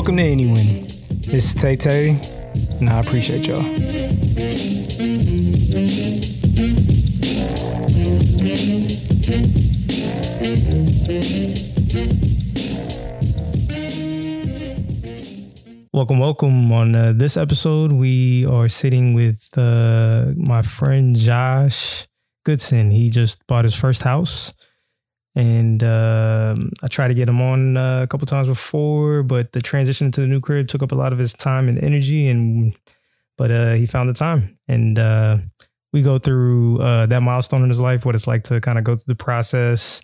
Welcome to Anywhen. This is Tay Tay, and I appreciate y'all. Welcome, welcome. On uh, this episode, we are sitting with uh, my friend Josh Goodson. He just bought his first house and uh, I tried to get him on uh, a couple times before, but the transition to the new crib took up a lot of his time and energy. And but uh, he found the time, and uh, we go through uh, that milestone in his life, what it's like to kind of go through the process,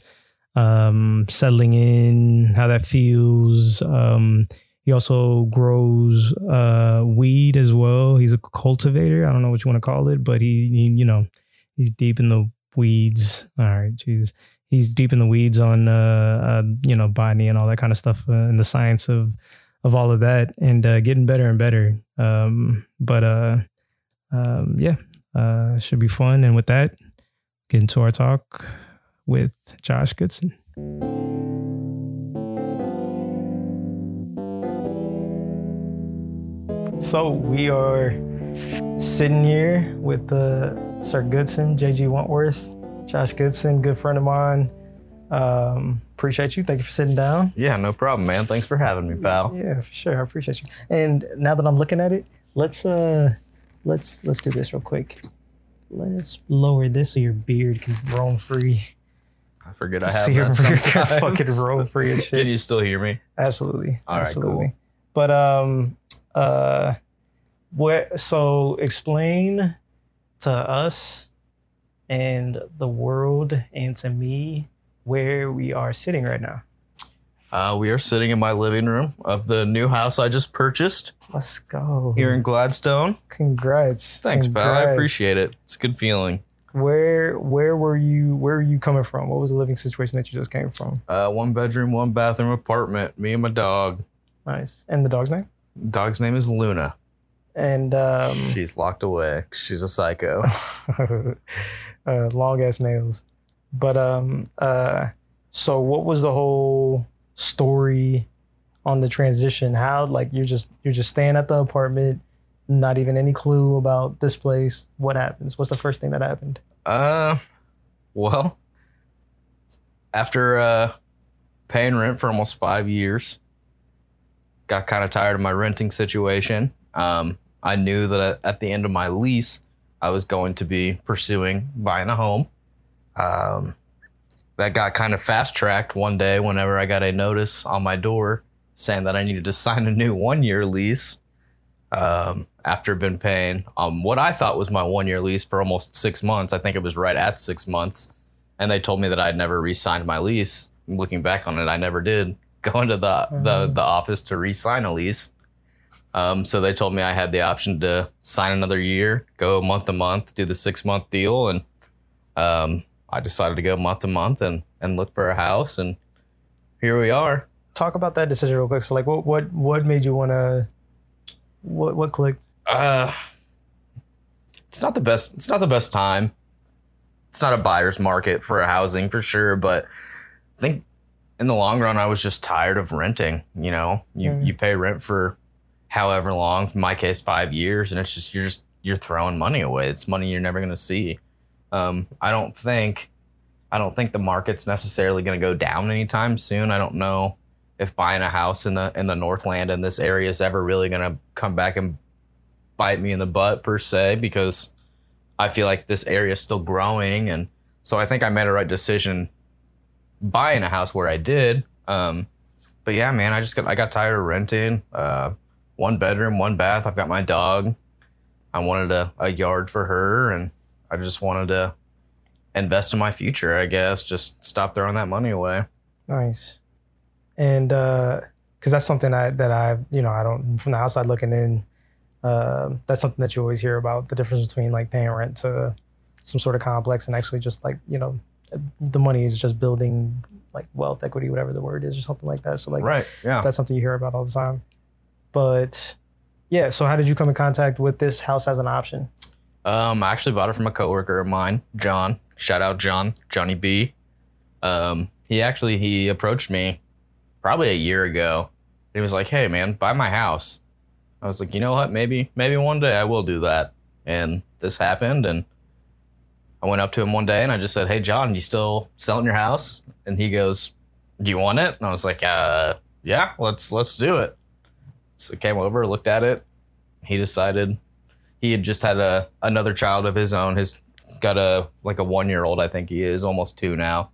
um, settling in, how that feels. Um, he also grows uh, weed as well. He's a cultivator. I don't know what you want to call it, but he, he you know, he's deep in the weeds. All right, Jesus he's deep in the weeds on uh, uh, you know botany and all that kind of stuff uh, and the science of of all of that and uh, getting better and better. Um, but uh, um, yeah, uh, should be fun. And with that, get into our talk with Josh Goodson. So we are sitting here with Sir Goodson, JG Wentworth. Josh Goodson, good friend of mine. Um, appreciate you. Thank you for sitting down. Yeah, no problem, man. Thanks for having me, pal. Yeah, for sure. I appreciate you. And now that I'm looking at it, let's uh let's let's do this real quick. Let's lower this so your beard can roam free. I forget I have so your that beard can sometimes. fucking roam free and shit. Can you still hear me? Absolutely. All right, Absolutely. cool. But um uh where so explain to us and the world and to me where we are sitting right now. Uh, we are sitting in my living room of the new house I just purchased Let's go. here in Gladstone. Congrats. Thanks, pal. I appreciate it. It's a good feeling. Where where were you where were you coming from? What was the living situation that you just came from? Uh, one bedroom, one bathroom apartment. Me and my dog. Nice. And the dog's name? Dog's name is Luna. And um She's locked away. She's a psycho. uh, long ass nails. But um uh so what was the whole story on the transition? How like you're just you're just staying at the apartment, not even any clue about this place. What happens? What's the first thing that happened? Uh, well, after uh, paying rent for almost five years, got kind of tired of my renting situation. Um, I knew that at the end of my lease, I was going to be pursuing buying a home. Um, that got kind of fast tracked one day whenever I got a notice on my door saying that I needed to sign a new one year lease. Um, after been paying um, what I thought was my one year lease for almost six months. I think it was right at six months. And they told me that I'd never re signed my lease. Looking back on it, I never did go into the, the, Mhm. the office to re sign a lease. Um, so they told me I had the option to sign another year, go month to month, do the six month deal. And um, I decided to go month to month and, and look for a house. And here we are. Talk about that decision real quick. So like what what what made you wanna what what clicked? Uh, it's not the best. It's not the best time. It's not a buyer's market for a housing for sure, but I think in the long run, I was just tired of renting. You know, you Mm. you pay rent for however long. In my case, five years, and it's just you're just you're throwing money away. It's money you're never gonna see. Um, I don't think, I don't think the market's necessarily gonna go down anytime soon. I don't know if buying a house in the in the Northland in this area is ever really gonna come back and bite me in the butt per se because I feel like this area is still growing and so I think I made a right decision buying a house where I did. Um, but yeah, man, I just got I got tired of renting. Uh, one bedroom, one bath. I've got my dog. I wanted a, a yard for her and I just wanted to invest in my future, I guess. Just stop throwing that money away. Nice. And uh because that's something I that I you know I don't from the outside looking in, um, that's something that you always hear about the difference between like paying rent to some sort of complex and actually just like you know the money is just building like wealth equity whatever the word is or something like that. So like right. Yeah. that's something you hear about all the time. But yeah, so how did you come in contact with this house as an option? Um, I actually bought it from a coworker of mine, John. Shout out John, Johnny B. Um, he actually he approached me probably a year ago, he was like, "Hey, man, buy my house." I was like, "You know what? Maybe, maybe one day I will do that." And this happened, and I went up to him one day and I just said, "Hey, John, you still selling your house?" And he goes, "Do you want it?" And I was like, "Uh, yeah, let's let's do it." So came over, looked at it. He decided he had just had a another child of his own. His got a like a one year old, I think he is, almost two now,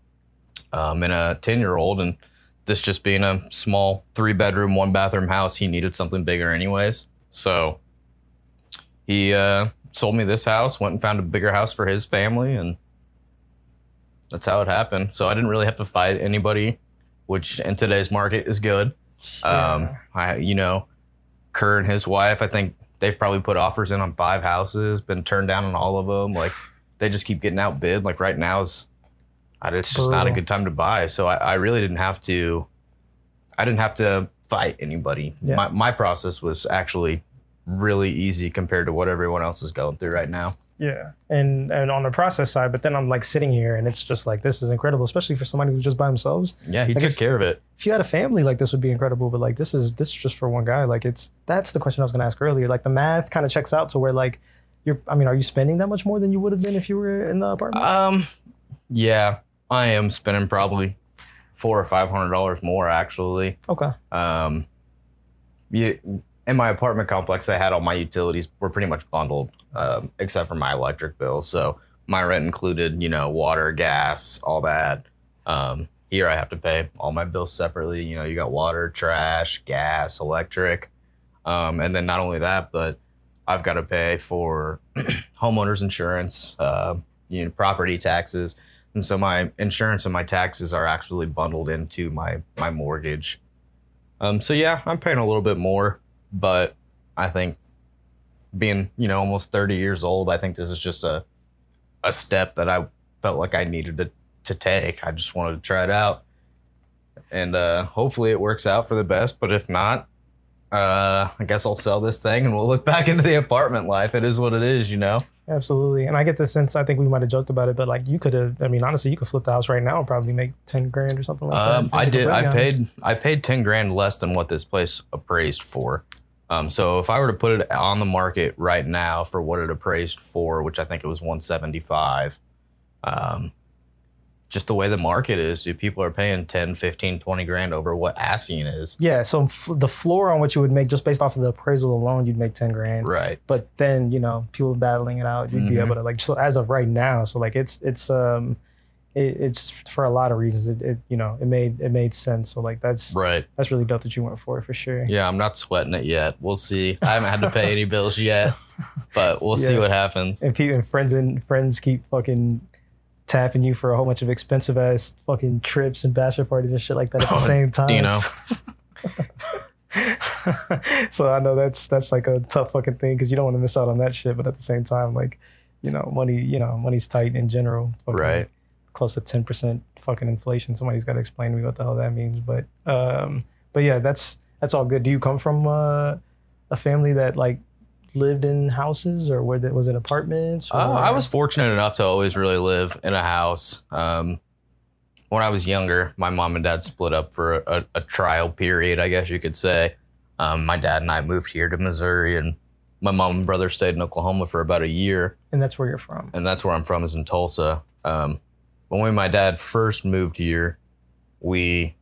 um, and a ten year old. And this just being a small three bedroom, one bathroom house, he needed something bigger, anyways. So he uh, sold me this house, went and found a bigger house for his family, and that's how it happened. So I didn't really have to fight anybody, which in today's market is good. Um, I, you know, Kerr and his wife, I think they've probably put offers in on five houses, been turned down on all of them. Like they just keep getting outbid. Like right now is, it's just not a good time to buy. So I, I really didn't have to, I didn't have to fight anybody. Yeah. My, my process was actually really easy compared to what everyone else is going through right now. Yeah, and and on the process side, but then I'm like sitting here, and it's just like this is incredible, especially for somebody who's just by themselves. Yeah, he Like took if- care of it. If you had a family, like this would be incredible, but like this is this is just for one guy. Like it's that's the question I was gonna ask earlier. Like the math kind of checks out to where like you're. I mean, are you spending that much more than you would have been if you were in the apartment? Um, yeah, I am spending probably four or five hundred dollars more actually. okay, Um, you, in my apartment complex, I had all my utilities were pretty much bundled, um, except for my electric bill. So my rent included, you know, water, gas, all that. Um, here I have to pay all my bills separately. You know, you got water, trash, gas, electric, um, and then not only that, but I've got to pay for homeowners insurance, uh, you know, property taxes, and so my insurance and my taxes are actually bundled into my my mortgage. Um, so yeah, I'm paying a little bit more, but I think being you know almost 30 years old, I think this is just a a step that I felt like I needed to to take. I just wanted to try it out, and uh, hopefully it works out for the best. But if not, uh, I guess I'll sell this thing and we'll look back into the apartment life. It is what it is, you know. absolutely. And I get the sense. I think we might have joked about it, but like you could have. I mean, honestly, you could flip the house right now and probably make ten grand or something like Um, that. I did. I paid. I paid ten grand less than what this place appraised for. Um, so if I were to put it on the market right now for what it appraised for, which I think it was one seventy five, um, just the way the market is, dude, people are paying 10, 15, 20 grand over what asking is. Yeah, so f- the floor on what you would make just based off of the appraisal alone, you'd make ten grand. Right. but then you know people battling it out you'd be Mhm. able to like so as of right now so like it's it's um it, it's for a lot of reasons it, it you know it made it made sense so like that's Right. that's really dope that you went for it for sure Yeah, I'm not sweating it yet. We'll see. I haven't had to pay any bills yet, but we'll see what happens. and people and friends and friends keep fucking tapping you for a whole bunch of expensive ass fucking trips and bachelor parties and shit like that at the Oh, same time Dino. so I know that's that's like a tough fucking thing because you don't want to miss out on that shit, but at the same time, like, you know, money, you know, money's tight in general. Right. Close to ten percent fucking inflation. Somebody's got to explain to me what the hell that means. But um, but yeah, that's that's all good. Do you come from uh, a family that like lived in houses or where that was it apartments? Or, Uh, I was fortunate enough to always really live in a house. Um, when I was younger, my mom and dad split up for a, a trial period, I guess you could say. Um, my dad and I moved here to Missouri, and my mom and brother stayed in Oklahoma for about a year, and that's where you're from. and that's where I'm from, is in Tulsa. Um, when my dad first moved here, we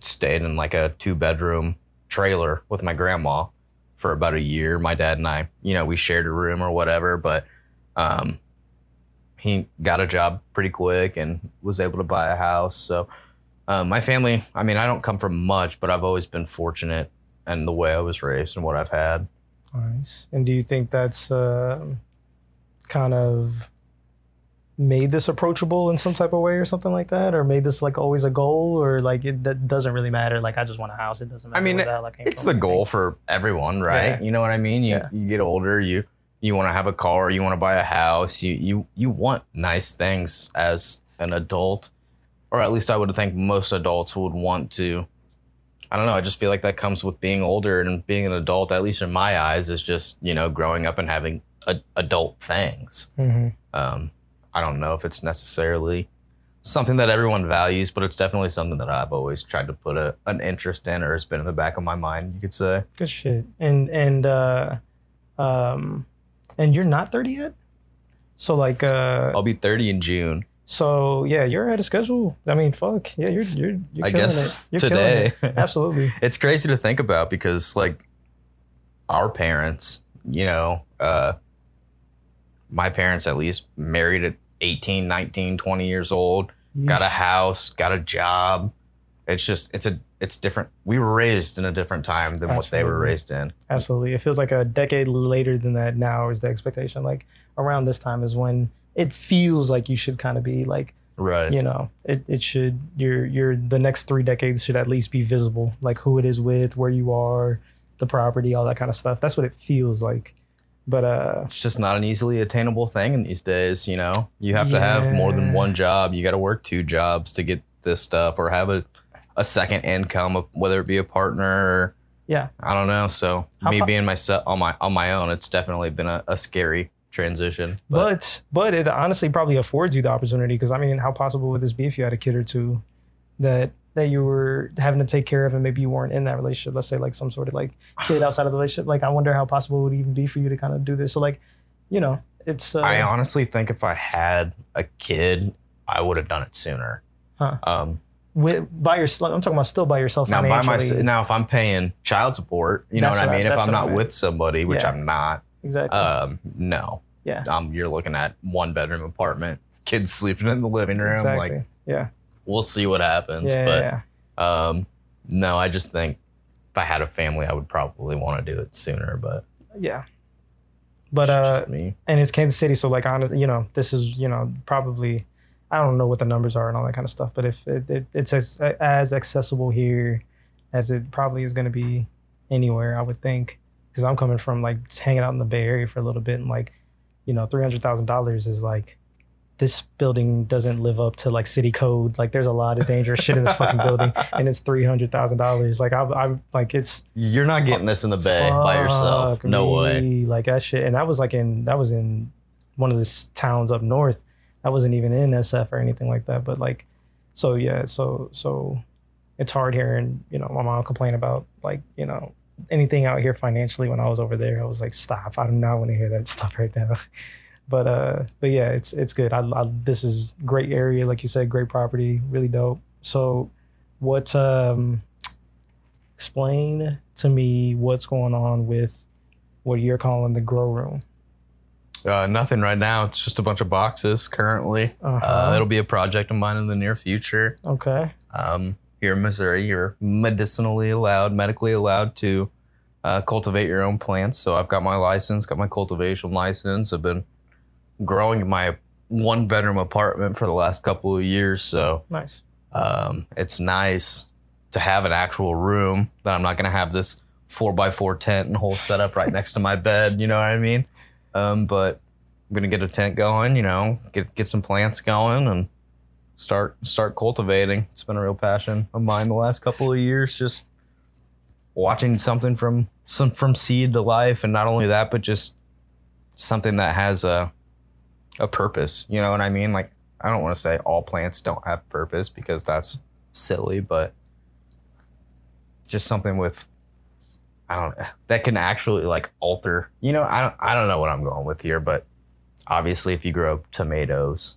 stayed in like a two bedroom trailer with my grandma for about a year. My dad and I, you know, we shared a room or whatever, but um, he got a job pretty quick and was able to buy a house. So um, my family, I mean, I don't come from much, but I've always been fortunate in the way I was raised and what I've had. Nice. And do you think that's uh, kind of made this approachable in some type of way or something like that, or made this like always a goal, or like it that doesn't really matter? Like I just want a house. It doesn't matter. mean, where the hell I came It's the goal for everyone, right? Yeah. You know what I mean? You, Yeah. you get older, you you want to have a car, you want to buy a house, you you you want nice things as an adult, or at least I would think most adults would want to. I don't know. I just feel like that comes with being older and being an adult. At least in my eyes, is just you know growing up and having a, adult things. Mhm. Um, I don't know if it's necessarily something that everyone values, but it's definitely something that I've always tried to put a, an interest in, or has been in the back of my mind. You could say. Good shit. And and uh, um, and you're not thirty yet. So like uh, I'll be 30 in June. so yeah, you're ahead of schedule. I mean, fuck yeah, you're you're you're I killing guess it. You're today. killing it. Absolutely. it's crazy to think about because like our parents, you know, uh, my parents at least married at 18, 19, 20 years old, got a house, got a job. It's just it's a it's different. We were raised in a different time than what they were raised in. Absolutely. It feels like a decade later than that now is the expectation. Like around this time is when it feels like you should kind of be like, Right. you know, it, it should your your the next three decades should at least be visible. Like who it is with, where you are, the property, all that kind of stuff. That's what it feels like. But uh It's just not an easily attainable thing in these days, you know. You have to have more than one job. You got to work two jobs to get this stuff or have a a second income, whether it be a partner or yeah. I don't know. So How me fa- being myself on my on my own, it's definitely been a, a scary transition. But, But but it honestly probably affords you the opportunity because I mean, how possible would this be if you had a kid or two that that you were having to take care of and maybe you weren't in that relationship? Let's say like some sort of like kid outside of the relationship. Like I wonder how possible it would even be for you to kind of do this. So like, you know, it's uh, I honestly think if I had a kid, I would have done it sooner. Huh. Um, with, by yourself. I'm talking about still by yourself now by financially. my now if I'm paying child support, you know what, what I- mean. if I'm what I not with somebody, which Yeah. I'm not, exactly. um, no. Yeah. Um, you're looking at one bedroom apartment, kids sleeping in the living room. exactly. Like yeah. We'll see what happens. Yeah, but um, no, I just think if I had a family, I would probably want to do it sooner. But Yeah. But uh, and it's Kansas City, so like on you know this is you know probably I don't know what the numbers are and all that kind of stuff, but if it, it, it's as, as accessible here as it probably is going to be anywhere, I would think, because I'm coming from like just hanging out in the Bay Area for a little bit and like you know three hundred thousand dollars is like this building doesn't live up to like city code. Like there's a lot of dangerous shit in this fucking building, and it's three hundred thousand dollars. Like I'm, I'm like it's You're not getting this in the bay by yourself. No way. Like that shit. And that was like in that was in one of the towns up north. That wasn't even in SF or anything like that. But like, so yeah, so so it's hard here, and you know, my mom complained about like you know anything out here financially when I was over there. I was like, stop! I do not want to hear that stuff right now. But uh, but yeah, it's it's good. I, I this is great area, like you said, great property, really dope. So, what um, explain to me what's going on with what you're calling the grow room? Uh, nothing right now. It's just a bunch of boxes currently. Uh-huh. Uh, it'll be a project of mine in the near future. okay. Um, here in Missouri, you're medicinally allowed, medically allowed to uh, cultivate your own plants. So I've got my license, got my cultivation license. I've been growing in my one bedroom apartment for the last couple of years. So Nice. um, it's nice to have an actual room that I'm not going to have this four by four tent and whole setup right next to my bed. You know what I mean? Um, but I'm gonna get a tent going. You know, get get some plants going and start start cultivating. It's been a real passion of mine the last couple of years. Just watching something from some from seed to life, and not only that, but just something that has a a purpose. You know what I mean? Like I don't want to say all plants don't have purpose because that's silly, but just something with I don't that can actually like alter. You know, I don't I don't know what I'm going with here, but obviously if you grow tomatoes,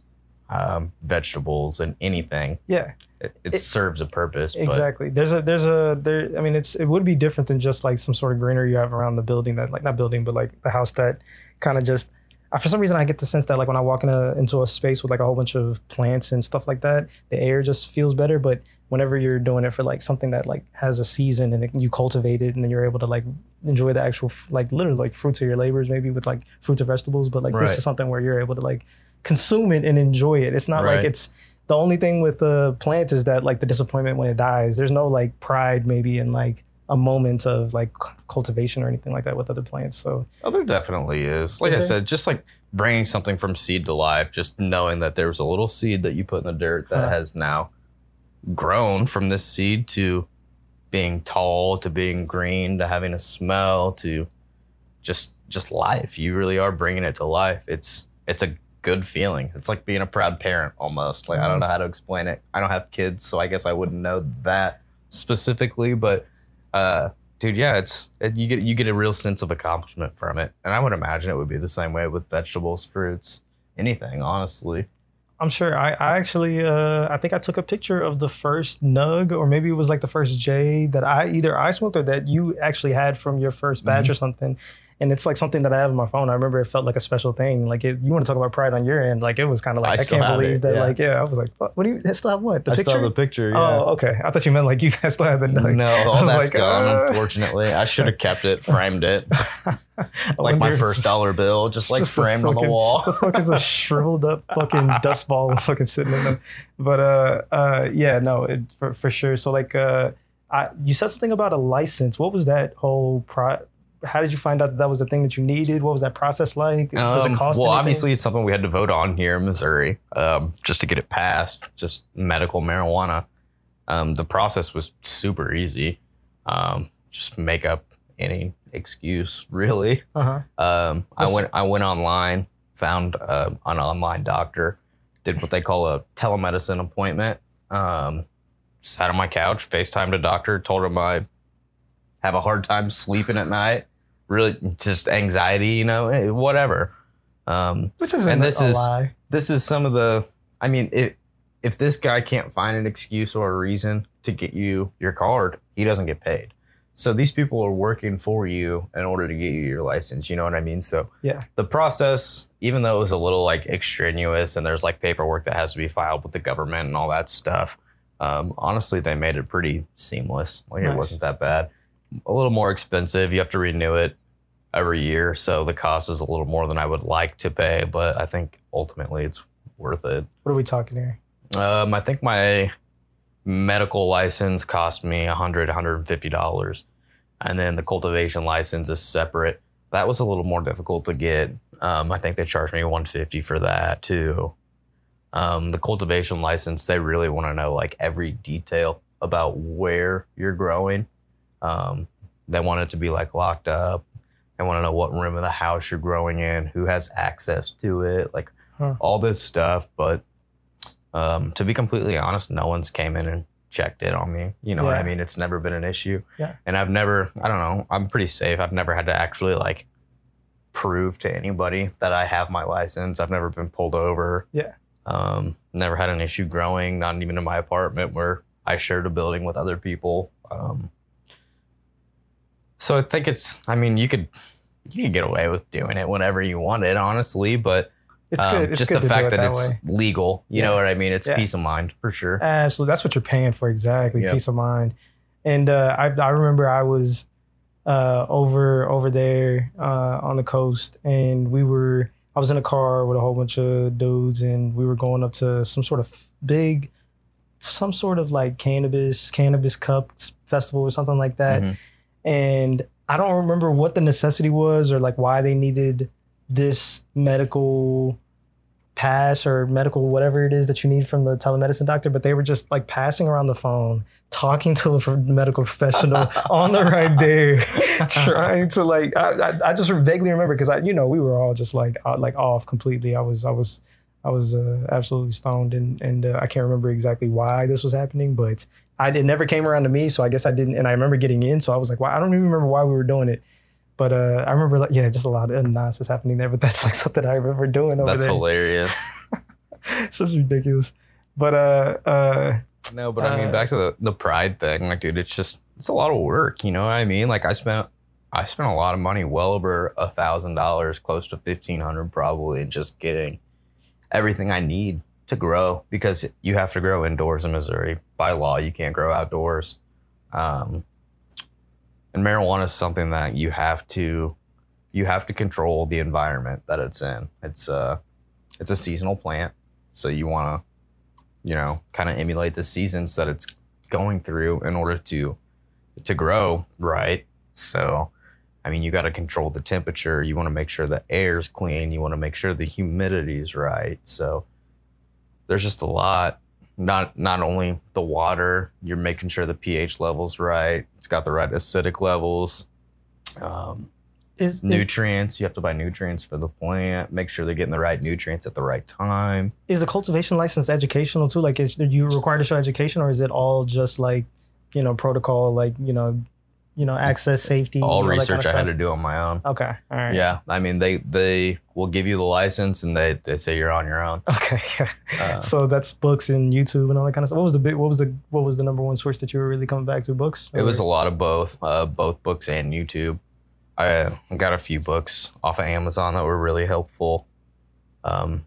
um, vegetables, and anything, Yeah. it, it, It- serves a purpose. But Exactly. There's a there's a there. I mean, it's it would be different than just like some sort of greenery you have around the building that like not building, but like the house that kind of just. For some reason, I get the sense that like when I walk in a, into a space with like a whole bunch of plants and stuff like that, the air just feels better. But whenever you're doing it for like something that like has a season and it, you cultivate it and then you're able to like enjoy the actual like literally like fruits of your labors, maybe with like fruits or vegetables. But like this is something where you're able to like consume it and enjoy it. It's not like it's the only thing with the plant is that like the disappointment when it dies. There's no like pride maybe in like a moment of like cultivation or anything like that with other plants. So Oh, there definitely is. Like Is I there? said, just like bringing something from seed to life, just knowing that there was a little seed that you put in the dirt that Huh. has now grown from this seed to being tall, to being green, to having a smell, to just just life. You really are bringing it to life. It's it's a good feeling. It's like being a proud parent almost. Like I don't know how to explain it. I don't have kids, so I guess I wouldn't know that specifically. But uh, dude, yeah, it's it, you get you get a real sense of accomplishment from it, and I would imagine it would be the same way with vegetables, fruits, anything. Honestly, I'm sure. I, I actually, uh, I think I took a picture of the first nug, or maybe it was like the first J that I either I smoked or that you actually had from your first batch Mhm. or something. And it's like something that I have on my phone. I remember it felt like a special thing. Like it, you want to talk about pride on your end, like it was kind of like I I, can't believe it, that. yeah. Like yeah, I was like, what, what do you I still have? What the I picture? still have the picture. Oh, okay. I thought you meant like you guys still have the nug. no, all that's like, gone. uh, Unfortunately, I should have kept it, framed it, like my first dollar bill, just like just framed on the fucking- wall. the fuck is a shriveled up fucking dust ball fucking sitting in them? But uh, uh, yeah, no, it, for for sure. So like, uh, I you said something about a license. What was that whole pro? How did you find out that that was the thing that you needed? What was that process like? Does Um, it cost? well, anything? obviously, it's something we had to vote on here in Missouri um, just to get it passed. Just medical marijuana. Um, the process was super easy. Um, just make up any excuse, really. Uh-huh. Um, I went. I went online, found uh, an online doctor, did what they call a telemedicine appointment. Um, sat on my couch, FaceTimed a doctor, told him I have a hard time sleeping at night. Really, just anxiety, you know, eh, whatever. Um, Which isn't And this a is- lie. this is some of the. I mean, if if this guy can't find an excuse or a reason to get you your card, he doesn't get paid. So these people are working for you in order to get you your license. You know what I mean? So Yeah. the process, even though it was a little like extraneous and there's like paperwork that has to be filed with the government and all that stuff, um, honestly, they made it pretty seamless. Like Nice. it wasn't that bad. A little more expensive. You have to renew it every year, so the cost is a little more than I would like to pay, but I think ultimately it's worth it. What are we talking here? Um, I think my medical license cost me $100, $150. And then the cultivation license is separate. That was a little more difficult to get. Um, I think they charged me 150 for that too. Um, the cultivation license, they really want to know like every detail about where you're growing. Um, they want it to be like locked up. They want to know what room of the house you're growing in, who has access to it, like Huh. all this stuff. But um, to be completely honest, no one's came in and checked it on me. You know what I mean? It's never been an issue. Yeah. And I've never, I don't know, I'm pretty safe. I've never had to actually like prove to anybody that I have my license. I've never been pulled over. Yeah. Um, never had an issue growing, not even in my apartment where I shared a building with other people. Um, so I think it's, I mean, you could, you could get away with doing it whenever you wanted, honestly, but It's um, good. It's just good the to fact it that, that it's way. legal, you know what I mean? It's Yeah. peace of mind for sure. Absolutely, that's what you're paying for. Exactly, Yep. peace of mind. And uh, I, I remember I was uh, over over there uh, on the coast, and we were. I was in a car with a whole bunch of dudes, and we were going up to some sort of big, some sort of like cannabis cannabis cup festival or something like that. Mhm. And I don't remember what the necessity was or like why they needed this medical pass or medical whatever it is that you need from the telemedicine doctor but they were just like passing around the phone talking to a pro- medical professional on the right there trying to like I, I, I just vaguely remember because I you know we were all just like uh, like off completely. I was I was I was uh, absolutely stoned and and uh, I can't remember exactly why this was happening but I it never came around to me so I guess I didn't and I remember getting in so I was like wow I don't even remember why we were doing it but uh, I remember like yeah just a lot of nonsense happening there but that's like something I remember doing over That's there hilarious. it's just ridiculous. But uh, uh, No, but I mean, Uh, back to the, the pride thing. Like, dude, it's just it's a lot of work. You know what I mean? Like, I spent I spent a lot of money, well over a thousand dollars, close to fifteen hundred, probably, just getting everything I need to grow because you have to grow indoors in Missouri by law. You can't grow outdoors. Um, and marijuana is something that you have to you have to control the environment that it's in. It's a it's a seasonal plant, so you want to you know, kind of emulate the seasons that it's going through in order to to grow, right? So, I mean, you got to control the temperature. You want to make sure the air's clean. You want to make sure the humidity's right. So, there's just a lot. Not not only the water, you're making sure the pH level's right. It's got the right acidic levels. Um, Is, is, nutrients. You have to buy nutrients for the plant. Make sure they're getting the right nutrients at the right time. is the cultivation license educational too? Like, is are you required to show education, or is it all just like, you know, protocol, like you know, you know, access, safety, All research kind of I had to do on my own. Okay, all right. Yeah, I mean they they will give you the license and they they say you're on your own. Okay. Yeah. Uh, so that's books and YouTube and all that kind of stuff. What was the big? What was the what was the number one source that you were really coming back to? Books. It was a lot of both, uh, both books and YouTube. I got a few books off of Amazon that were really helpful. Um,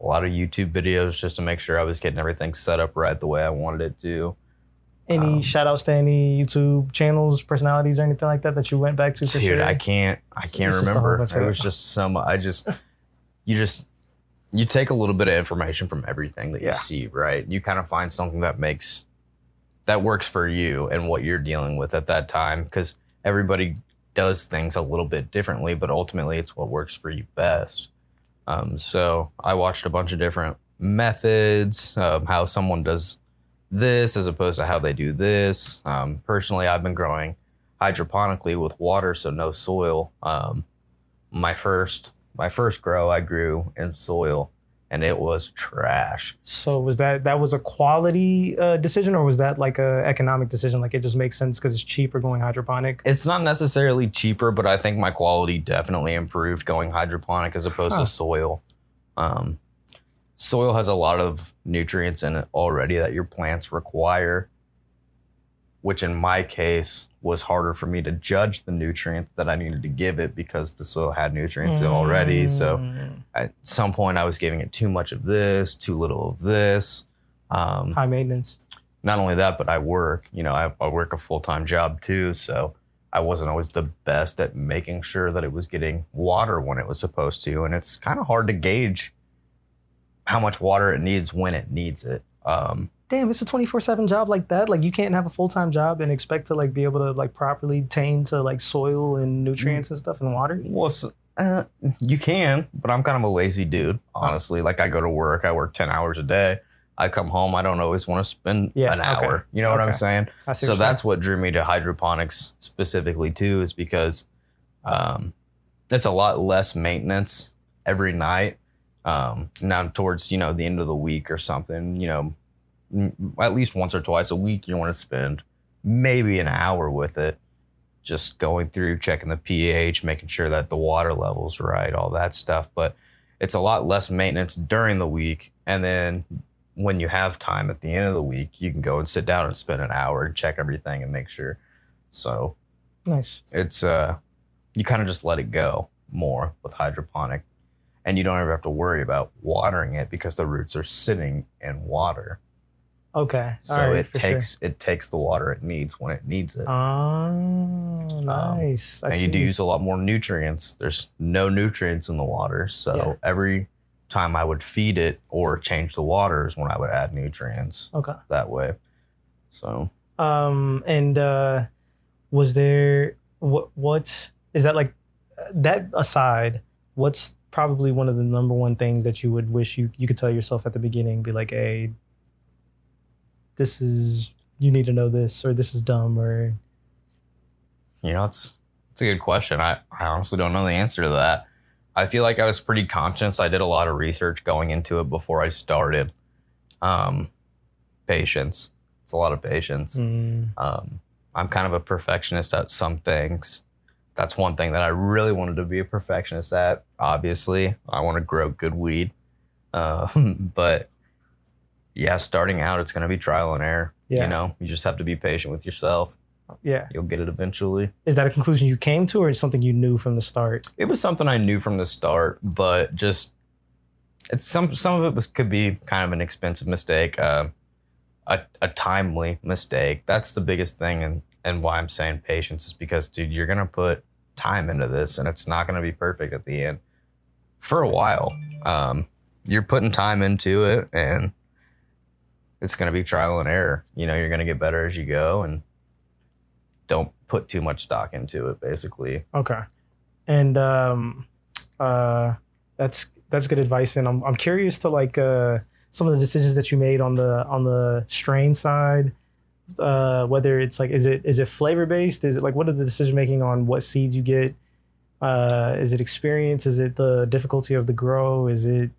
a lot of YouTube videos just to make sure I was getting everything set up right the way I wanted it to. Any um, shout outs to any YouTube channels, personalities, or anything like that that you went back to for Dude, sure? I can't, I can't It's just a whole remember. It was just some. I just, you just, you take a little bit of information from everything that you Yeah. see, right? You kind of find something that makes, that works for you and what you're dealing with at that time, because everybody does things a little bit differently, but ultimately it's what works for you best. Um, so I watched a bunch of different methods, um, how someone does this as opposed to how they do this. Um, personally, I've been growing hydroponically with water, so no soil. Um, my first my first grow I grew in soil, and it was trash. So was that that was a quality uh, decision, or was that like a economic decision? Like it just makes sense because it's cheaper going hydroponic. It's not necessarily cheaper, but I think my quality definitely improved going hydroponic as opposed Huh. to soil. Um, soil has a lot of nutrients in it already that your plants require, which in my case was harder for me to judge the nutrients that I needed to give it because the soil had nutrients in it already. So Mm. at some point, I was giving it too much of this, too little of this. Um, high maintenance. not only that, but I work. You know, I, I work a full time job too, so I wasn't always the best at making sure that it was getting water when it was supposed to, and it's kind of hard to gauge how much water it needs when it needs it. Um, Damn, it's a twenty four seven job like that. Like you can't have a full time job and expect to like be able to like properly tame to like soil and nutrients and stuff and water. well, s- uh, you can, but I'm kind of a lazy dude, honestly. Like I go to work, I work ten hours a day. I come home, I don't always want to spend Yeah, an okay. hour. You know what I'm saying? So what that's what drew me to hydroponics specifically too is because um, it's a lot less maintenance every night um, now towards you know the end of the week or something you know m- at least once or twice a week you want to spend maybe an hour with it just going through checking the ph making sure that the water level's right all that stuff but it's a lot less maintenance during the week and then when you have time at the end of the week, you can go and sit down and spend an hour and check everything and make sure. So nice. it's uh you kind of just let it go more with hydroponic. And you don't ever have to worry about watering it because the roots are sitting in water. Okay. So right, it for sure. takes it takes the water it needs when it needs it. Oh, nice. I Um, and you do use a lot more nutrients. There's no nutrients in the water. So Yeah. every time I would feed it or change the waters when I would add nutrients Okay. that way. So Um, and uh, was there what what is that like that aside? What's probably one of the number one things that you would wish you you could tell yourself at the beginning? Be like, hey, this is you need to know this, or this is dumb, or You know, it's it's a good question. I, I honestly don't know the answer to that. I feel like I was pretty conscious. I did a lot of research going into it before I started. Um, patience. It's a lot of patience. Mm, Um, I'm kind of a perfectionist at some things. That's one thing that I really wanted to be a perfectionist at. Obviously, I want to grow good weed. Uh, but yeah, starting out, it's going to be trial and error. Yeah. You know, you just have to be patient with yourself. yeah. You'll get it eventually. Is that a conclusion you came to, or is something you knew from the start? it was something I knew from the start, but just it's some some of it was could be kind of an expensive mistake, uh, a a timely mistake. That's the biggest thing, and and why I'm saying patience is because, dude, you're gonna put time into this, and it's not gonna be perfect at the end for a while. Um, you're putting time into it, and it's gonna be trial and error. You know, you're gonna get better as you go, and don't put too much stock into it. Basically, Okay. And um uh that's that's good advice and I'm I'm curious to like uh some of the decisions that you made on the on the strain side uh whether it's like is it is it flavor based is it like what are the decision making on what seeds you get Uh, is it experience? Is it the difficulty of the grow? Is it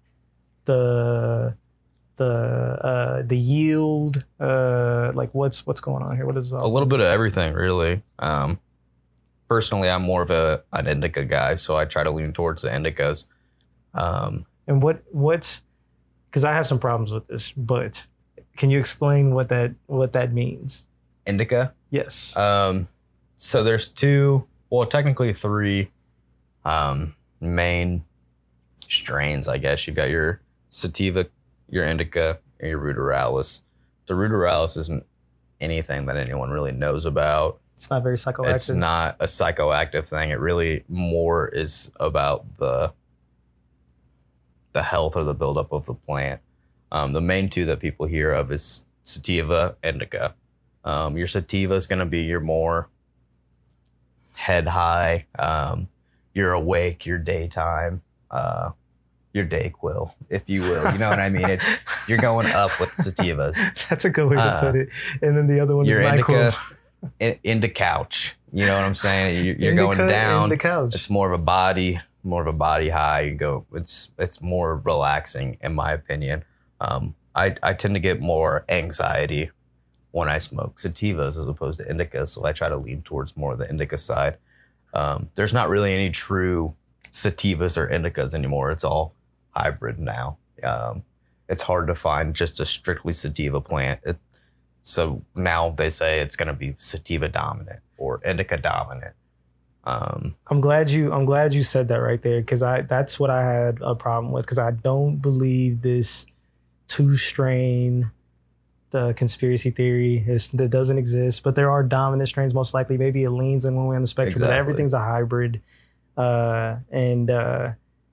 the the uh, the yield? Uh, like what's what's going on here? What is a little bit of everything, really. Um, personally, I'm more of a an indica guy, so I try to lean towards the indicas. Um, and what what's because I have some problems with this, but can you explain what that what that means? Indica. Yes. Um, so there's two, well, technically three, um, main strains. I guess you've got your sativa, your indica, and your ruderalis. The ruderalis isn't anything that anyone really knows about. It's not very psychoactive. It's not a psychoactive thing. It really more is about the the health or the buildup of the plant. Um, the main two that people hear of is sativa, and indica. Um, your sativa is going to be your more head high. Um, you're awake, your daytime, uh, your Dayquil, if you will. You know what I mean? It's you're going up with sativas. That's a good way to uh, put it. And then the other one is indica, in, into couch. You know what I'm saying? You're, you're going down. The couch. It's more of a body, more of a body high. You go. It's it's more relaxing, in my opinion. Um, I I tend to get more anxiety when I smoke sativas as opposed to indicas, so I try to lean towards more of the indica side. Um, there's not really any true sativas or indicas anymore. It's all hybrid now. Um, it's hard to find just a strictly sativa plant. It, so now they say it's going to be sativa dominant or indica dominant. Um, I'm glad you I'm glad you said that right there because I that's what I had a problem with because I don't believe this two strain the conspiracy theory is that doesn't exist, but there are dominant strains. Most likely, maybe it leans in one way on the spectrum, exactly. but everything's a hybrid. Uh, and uh,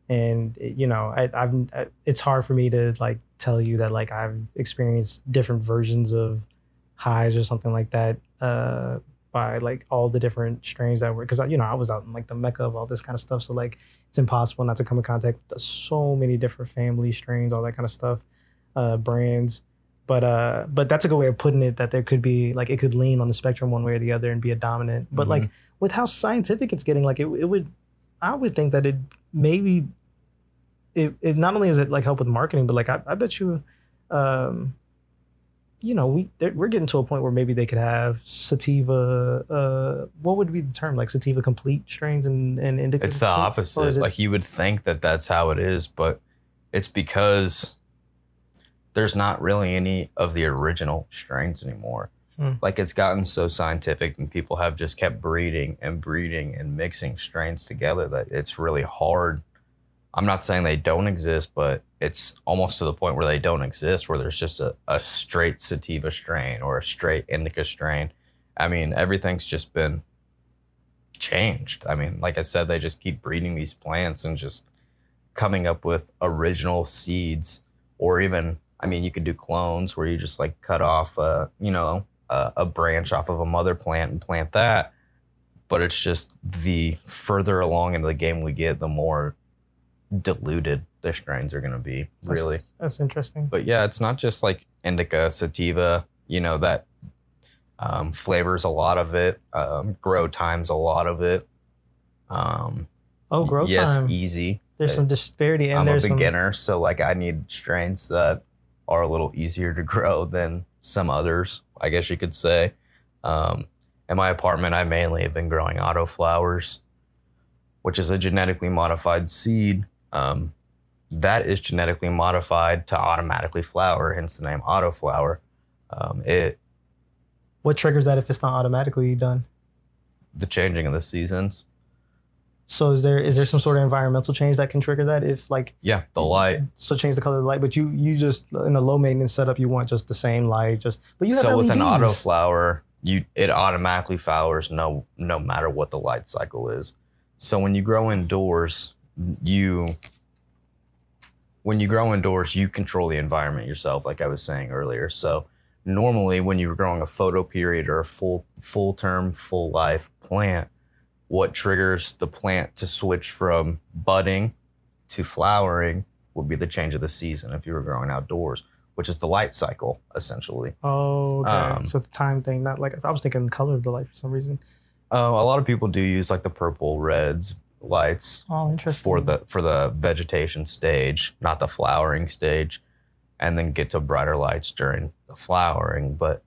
and you know, I, I've I, it's hard for me to like tell you that like I've experienced different versions of highs or something like that uh, by like all the different strains that were because you know I was out in like the mecca of all this kind of stuff, so like it's impossible not to come in contact with so many different family strains, all that kind of stuff, uh, brands. But uh but that's a good way of putting it that there could be like it could lean on the spectrum one way or the other and be a dominant. But mm-hmm. like with how scientific it's getting like it, it would i would think that it maybe it, it not only is it like help with marketing but like i, I bet you um you know we we're getting to a point where maybe they could have sativa uh what would be the term? Like sativa complete strains and and indica it's the opposite. it, like you would think that that's how it is but it's because there's not really any of the original strains anymore. Hmm. Like it's gotten so scientific and people have just kept breeding and breeding and mixing strains together that it's really hard. I'm not saying they don't exist, but it's almost to the point where they don't exist, where there's just a, a straight sativa strain or a straight indica strain. I mean, everything's just been changed. I mean, like I said, they just keep breeding these plants and just coming up with original seeds or even I mean, you could do clones where you just like cut off, a, you know, a, a branch off of a mother plant and plant that. But it's just the further along into the game we get, the more diluted the strains are going to be. Really, that's, that's, interesting. But yeah, it's not just like indica, sativa. You know that um, flavors a lot of it. Um, grow times a lot of it. Um, oh, grow yes, time. Yes, easy. There's some disparity. And I'm a beginner, some... so like I need strains that are a little easier to grow than some others, I guess you could say. Um, in my apartment, I mainly have been growing autoflowers, which is a genetically modified seed. Um, that is genetically modified to automatically flower, hence the name autoflower. Um, it. What triggers that if it's not automatically done? The changing of the seasons. So is there is there some sort of environmental change that can trigger that? If like yeah, the light. So change the color of the light, but you you just in a low maintenance setup, you want just the same light. Just but you have so LEDs. with an auto flower, you it automatically flowers no no matter what the light cycle is. So when you grow indoors, you when you grow indoors, you control the environment yourself, like I was saying earlier. So normally, when you're growing a photo period or a full full term, full life plant what triggers the plant to switch from budding to flowering would be the change of the season if you were growing outdoors, which is the light cycle essentially. Oh, okay. Um, so the time thing, not like I was thinking color of the light for some reason. Uh, a lot of people do use like the purple reds, lights Oh, interesting. for the for the vegetation stage, not the flowering stage, and then get to brighter lights during the flowering. But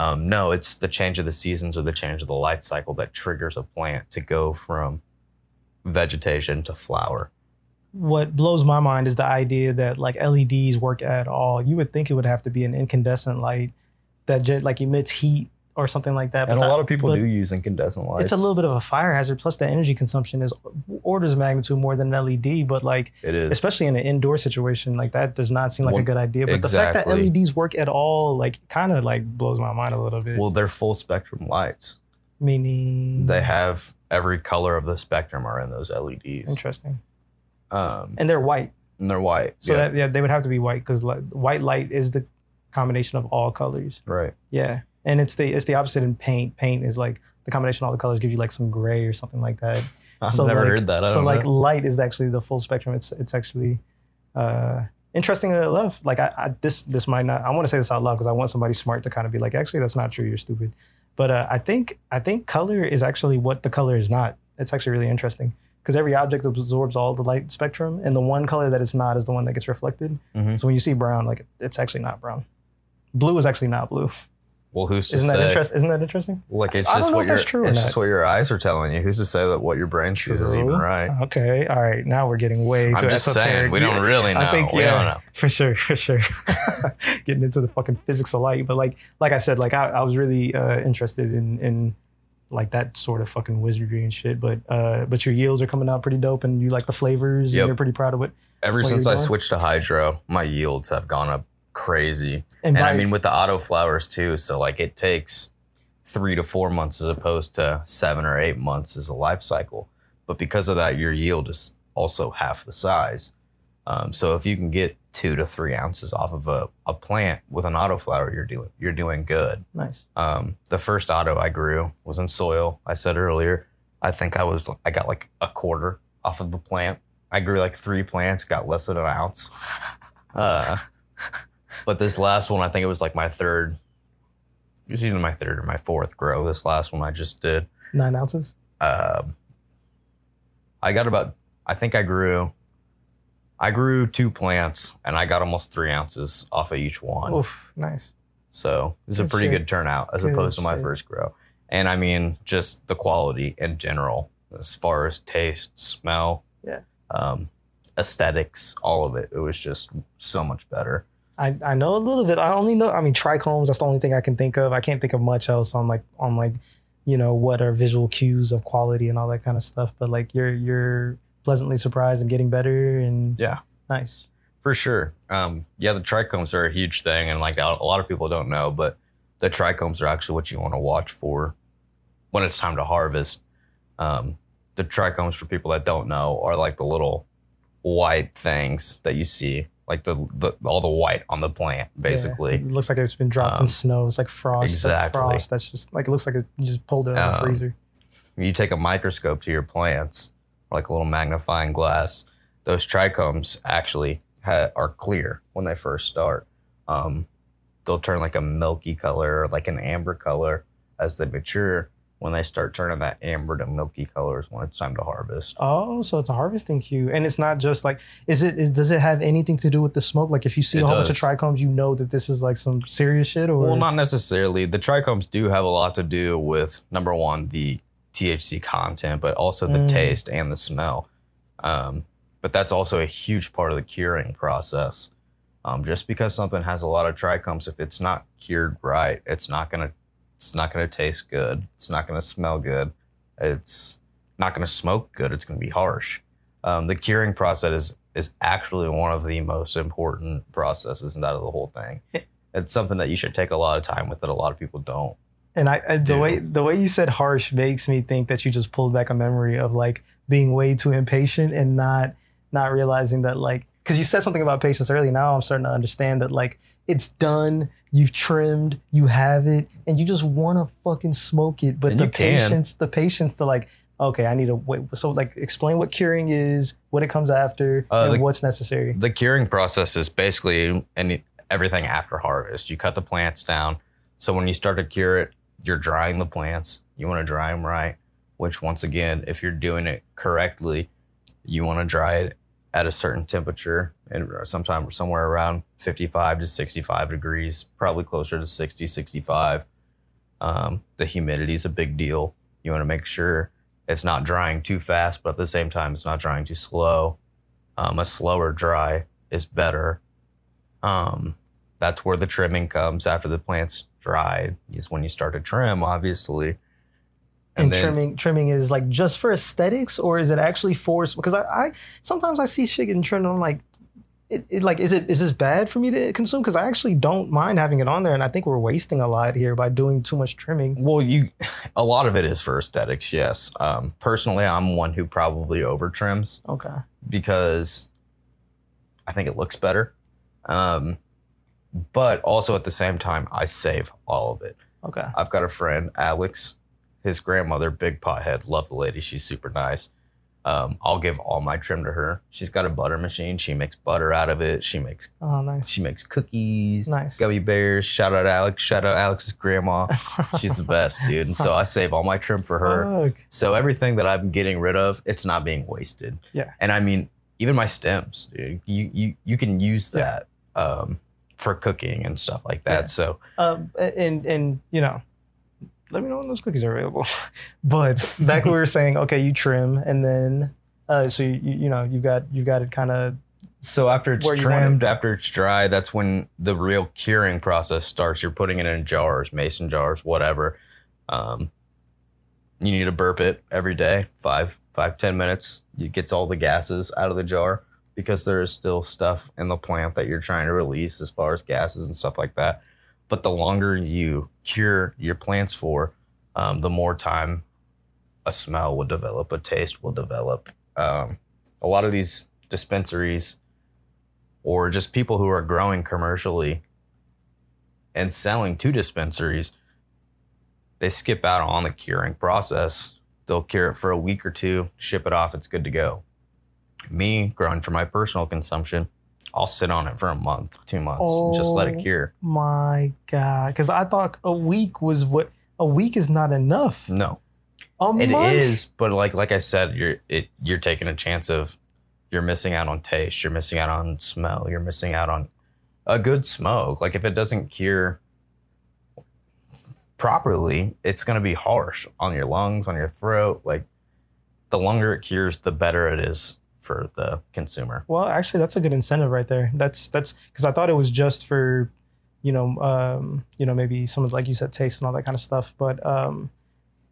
um, no, it's the change of the seasons or the change of the light cycle that triggers a plant to go from vegetation to flower. what blows my mind is the idea that like LEDs work at all. You would think it would have to be an incandescent light that just like emits heat or something like that. And a that- lot of people do use incandescent lights. It's a little bit of a fire hazard. Plus, the energy consumption is orders of magnitude more than an LED. But like, It is. especially in an indoor situation, like that does not seem like Well, a good idea. But the fact that. LEDs work at all, like, kind of like blows my mind a little bit. Well, they're full spectrum lights. Meaning, They have every color of the spectrum are in those LEDs. interesting, Um, and they're white. and they're white. So yeah, that yeah, they would have to be white because like, white light is the combination of all colors. right. Yeah, and it's the it's the opposite in paint. Paint is like the combination of all the colors gives you like some gray or something like that. I've So, never like- heard that. I so like know. light is actually the full spectrum. It's it's actually uh interesting enough. Like I, I this this might not. I want to say this out loud because I want somebody smart to kind of be like, actually, that's not true. You're stupid. But uh, I think I think color is actually what the color is not. It's actually really interesting because every object absorbs all the light spectrum, and the one color that is not is the one that gets reflected. Mhm. So when you see brown, like it's actually not brown. Blue is actually not blue. Well, who's to Isn't that say? interesting? Isn't that interesting? Like it's I just what your it's just what your eyes are telling you. Who's to say that what your brain chooses is even right? Okay, all right. Now we're getting way I'm too just esoteric. saying we don't really know. I think we yeah, don't know. for sure, for sure. Getting into the fucking physics of light, but like, like I said, like I, I was really uh, interested in in like that sort of fucking wizardry and shit. But uh, but your yields are coming out pretty dope, and you like the flavors, Yep. and you're pretty proud of it. Ever since I switched to hydro, my yields have gone up crazy. And, And by, I mean with the auto flowers too. So like it takes three to four months as opposed to seven or eight months as a life cycle. But because of that, your yield is also half the size. Um, so if you can get two to three ounces off of a, a plant with an auto flower, you're doing you're doing good. nice. Um, the first auto I grew was in soil. I said earlier, I think I was I got like a quarter off of the plant. I grew like three plants, got less than an ounce. Uh, but this last one, I think it was like my third. It was either my third or my fourth grow. This last one I just did. Nine ounces. Um, I got about. I think I grew. I grew two plants and I got almost three ounces off of each one. Oof, nice. So it was a pretty shit. good turnout as Good opposed to my shit. first grow. And I mean, just the quality in general, as far as taste, smell, Yeah. um, aesthetics, all of it. It was just so much better. I, I know a little bit. I only know. I mean, trichomes. That's the only thing I can think of. I can't think of much else on like on like, you know, what are visual cues of quality and all that kind of stuff. But like, you're you're pleasantly surprised and getting better and Yeah. nice. For sure. Um, yeah, the trichomes are a huge thing, and like a a lot of people don't know, but the trichomes are actually what you want to watch for when it's time to harvest. Um, the trichomes, for people that don't know, are like the little white things that you see, like the, the all the white on the plant, basically. Yeah. It looks like it's been dropped in Um, snow. It's like frost. like exactly. frost. That's just like it looks like it, you just pulled it out of the Um, freezer. you take a microscope to your plants, like a little magnifying glass, those trichomes actually ha- are clear when they first start. Um, they'll turn like a milky color like an amber color as they mature. When they start turning that amber to milky colors when it's time to harvest. Oh, so it's a harvesting cue, and it's not just like. Is it? Is, does it have anything to do with the smoke? Like, if you see It a whole bunch of trichomes, you know that this is like some serious shit, or Well, not necessarily. The trichomes do have a lot to do with number one, the THC content, but also the Mm. taste and the smell. Um, but that's also a huge part of the curing process. Um, just because something has a lot of trichomes, if it's not cured right, it's not gonna it's not gonna taste good. It's not gonna smell good. It's not gonna smoke good. It's gonna be harsh. Um, the curing process is is actually one of the most important processes out of the whole thing it's something that you should take a lot of time with that a lot of people don't. And I, I the do. way the way you said harsh makes me think that you just pulled back a memory of like being way too impatient and not not realizing that like because you said something about patience earlier. Now I'm starting to understand that like it's done, you've trimmed, you have it, and you just want to fucking smoke it. But And the patience, the patience to like, okay, I need to wait. So like, explain what curing is, what it comes after, Uh, and the- what's necessary. The curing process is basically any everything after harvest. You cut the plants down. So when you start to cure it, you're drying the plants. You want to dry them right. which once again, if you're doing it correctly, you want to dry it at a certain temperature and sometime somewhere around 55 to 65 degrees, probably closer to 60, 65. Um, the humidity is a big deal. You want to make sure it's not drying too fast, but at the same time, it's not drying too slow. Um, a slower dry is better. Um, that's where the trimming comes after the plant's dried, is when you start to trim, obviously. And, then- trimming trimming is like just for aesthetics, or is it actually for? Because I, I sometimes I see shit getting trimmed. And I'm like, it, it like is it is this bad for me to consume? Because I actually don't mind having it on there, and I think we're wasting a lot here by doing too much trimming. Well, you a lot of it is for aesthetics, yes. Um, personally, I'm one who probably over trims Okay. because I think it looks better. Um, but also at the same time, I save all of it. Okay. I've got a friend, Alex. His grandmother, big pothead, love the lady. She's super nice. Um, I'll give all my trim to her. She's got a butter machine. She makes butter out of it. She makes Oh, nice. she makes cookies, Nice. gummy bears. Shout out Alex. Shout out Alex's grandma. She's the best, dude. And so I save all my trim for her. So everything that I'm getting rid of, it's not being wasted. Yeah. And I mean, even my stems, dude, you you you can use Yeah. that um, for cooking and stuff like that. Yeah. So Uh, and and you know, let me know when those cookies are available. but back we were saying, okay, you trim, and then uh, so you you know you've got you've got it kind of so after it's Where you want trimmed, after it's dry, that's when the real curing process starts. You're putting it in jars, mason jars, whatever. Um, you need to burp it every day, five five ten minutes. It gets all the gases out of the jar because there is still stuff in the plant that you're trying to release as far as gases and stuff like that. But the longer you cure your plants for, um, the more time a smell will develop, a taste will develop. Um, a lot of these dispensaries or just people who are growing commercially and selling to dispensaries, they skip out on the curing process. They'll cure it for a week or two, ship it off, it's good to go. Me, growing for my personal consumption, I'll sit on it for a month, two months, and just let it Oh. cure. my god, because I thought a week was what a week is not enough. No, A it month? is, but like like I said, you're it you're taking a chance of you're missing out on taste, you're missing out on smell, you're missing out on a good smoke. Like if it doesn't cure properly, it's gonna be harsh on your lungs, on your throat. Like the longer it cures, the better it is for the consumer. Well, actually, that's a good incentive right there. That's that's because I thought it was just for, you know, um, you know, maybe some of like you said, taste and all that kind of stuff. But um,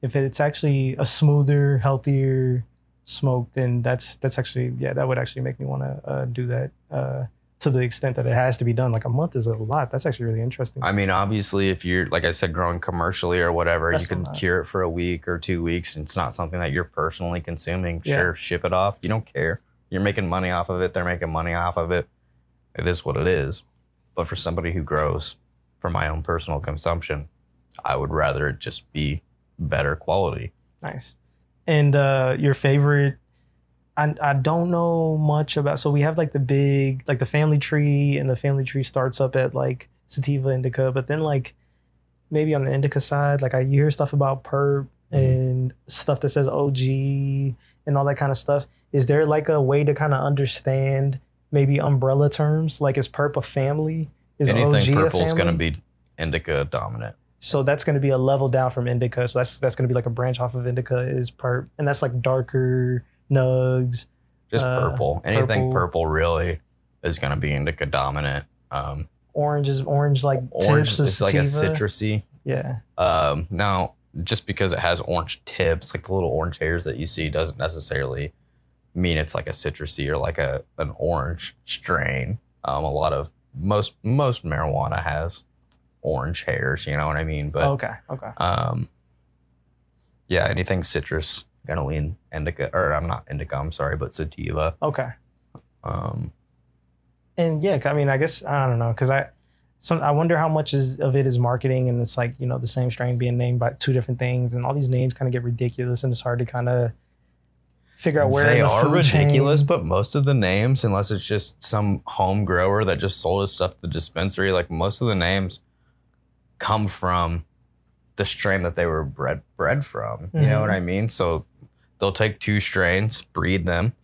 if it's actually a smoother, healthier smoke, then that's that's actually yeah, that would actually make me want to uh, do that uh, to the extent that it has to be done. Like a month is a lot. That's actually really interesting. I mean, obviously, if you're like I said, growing commercially or whatever, That's you can cure it for a week or two weeks. And it's not something that you're personally consuming. Yeah. Sure, ship it off. You don't care. You're making money off of it. They're making money off of it. It is what it is. But for somebody who grows for my own personal consumption, I would rather it just be better quality. Nice. And uh, your favorite? I I don't know much about. So we have like the big like the family tree, and the family tree starts up at like sativa indica, but then like maybe on the indica side, like I hear stuff about perp mm-hmm. and stuff that says OG and all that kind of stuff. Is there like a way to kind of understand maybe umbrella terms? Like is perp a family? Is Anything OG purple is going to be indica dominant. So that's going to be a level down from indica. So that's that's going to be like a branch off of indica is perp, and that's like darker nugs. Just Uh, purple. Anything purple. purple really is going to be indica dominant. Um, Orange is orange like orange tips is like a citrusy. Yeah, Um, now, just because it has orange tips, like the little orange hairs that you see, doesn't necessarily mean it's like a citrusy or like a an orange strain. Um, a lot of most most marijuana has orange hairs. You know what I mean? But okay, okay. um, yeah, anything citrus gonna lean indica, or I'm not indica. I'm sorry, but sativa. Okay. Um, And yeah, I mean, I guess I don't know because I, some I wonder how much is of it is marketing, and it's like you know the same strain being named by two different things, and all these names kind of get ridiculous, and it's hard to kind of figure out where they the are ridiculous, chain- but most of the names, unless it's just some home grower that just sold his stuff to the dispensary, like most of the names come from the strain that they were bred bred from. You know what mm-hmm. I mean? So they'll take two strains, breed them,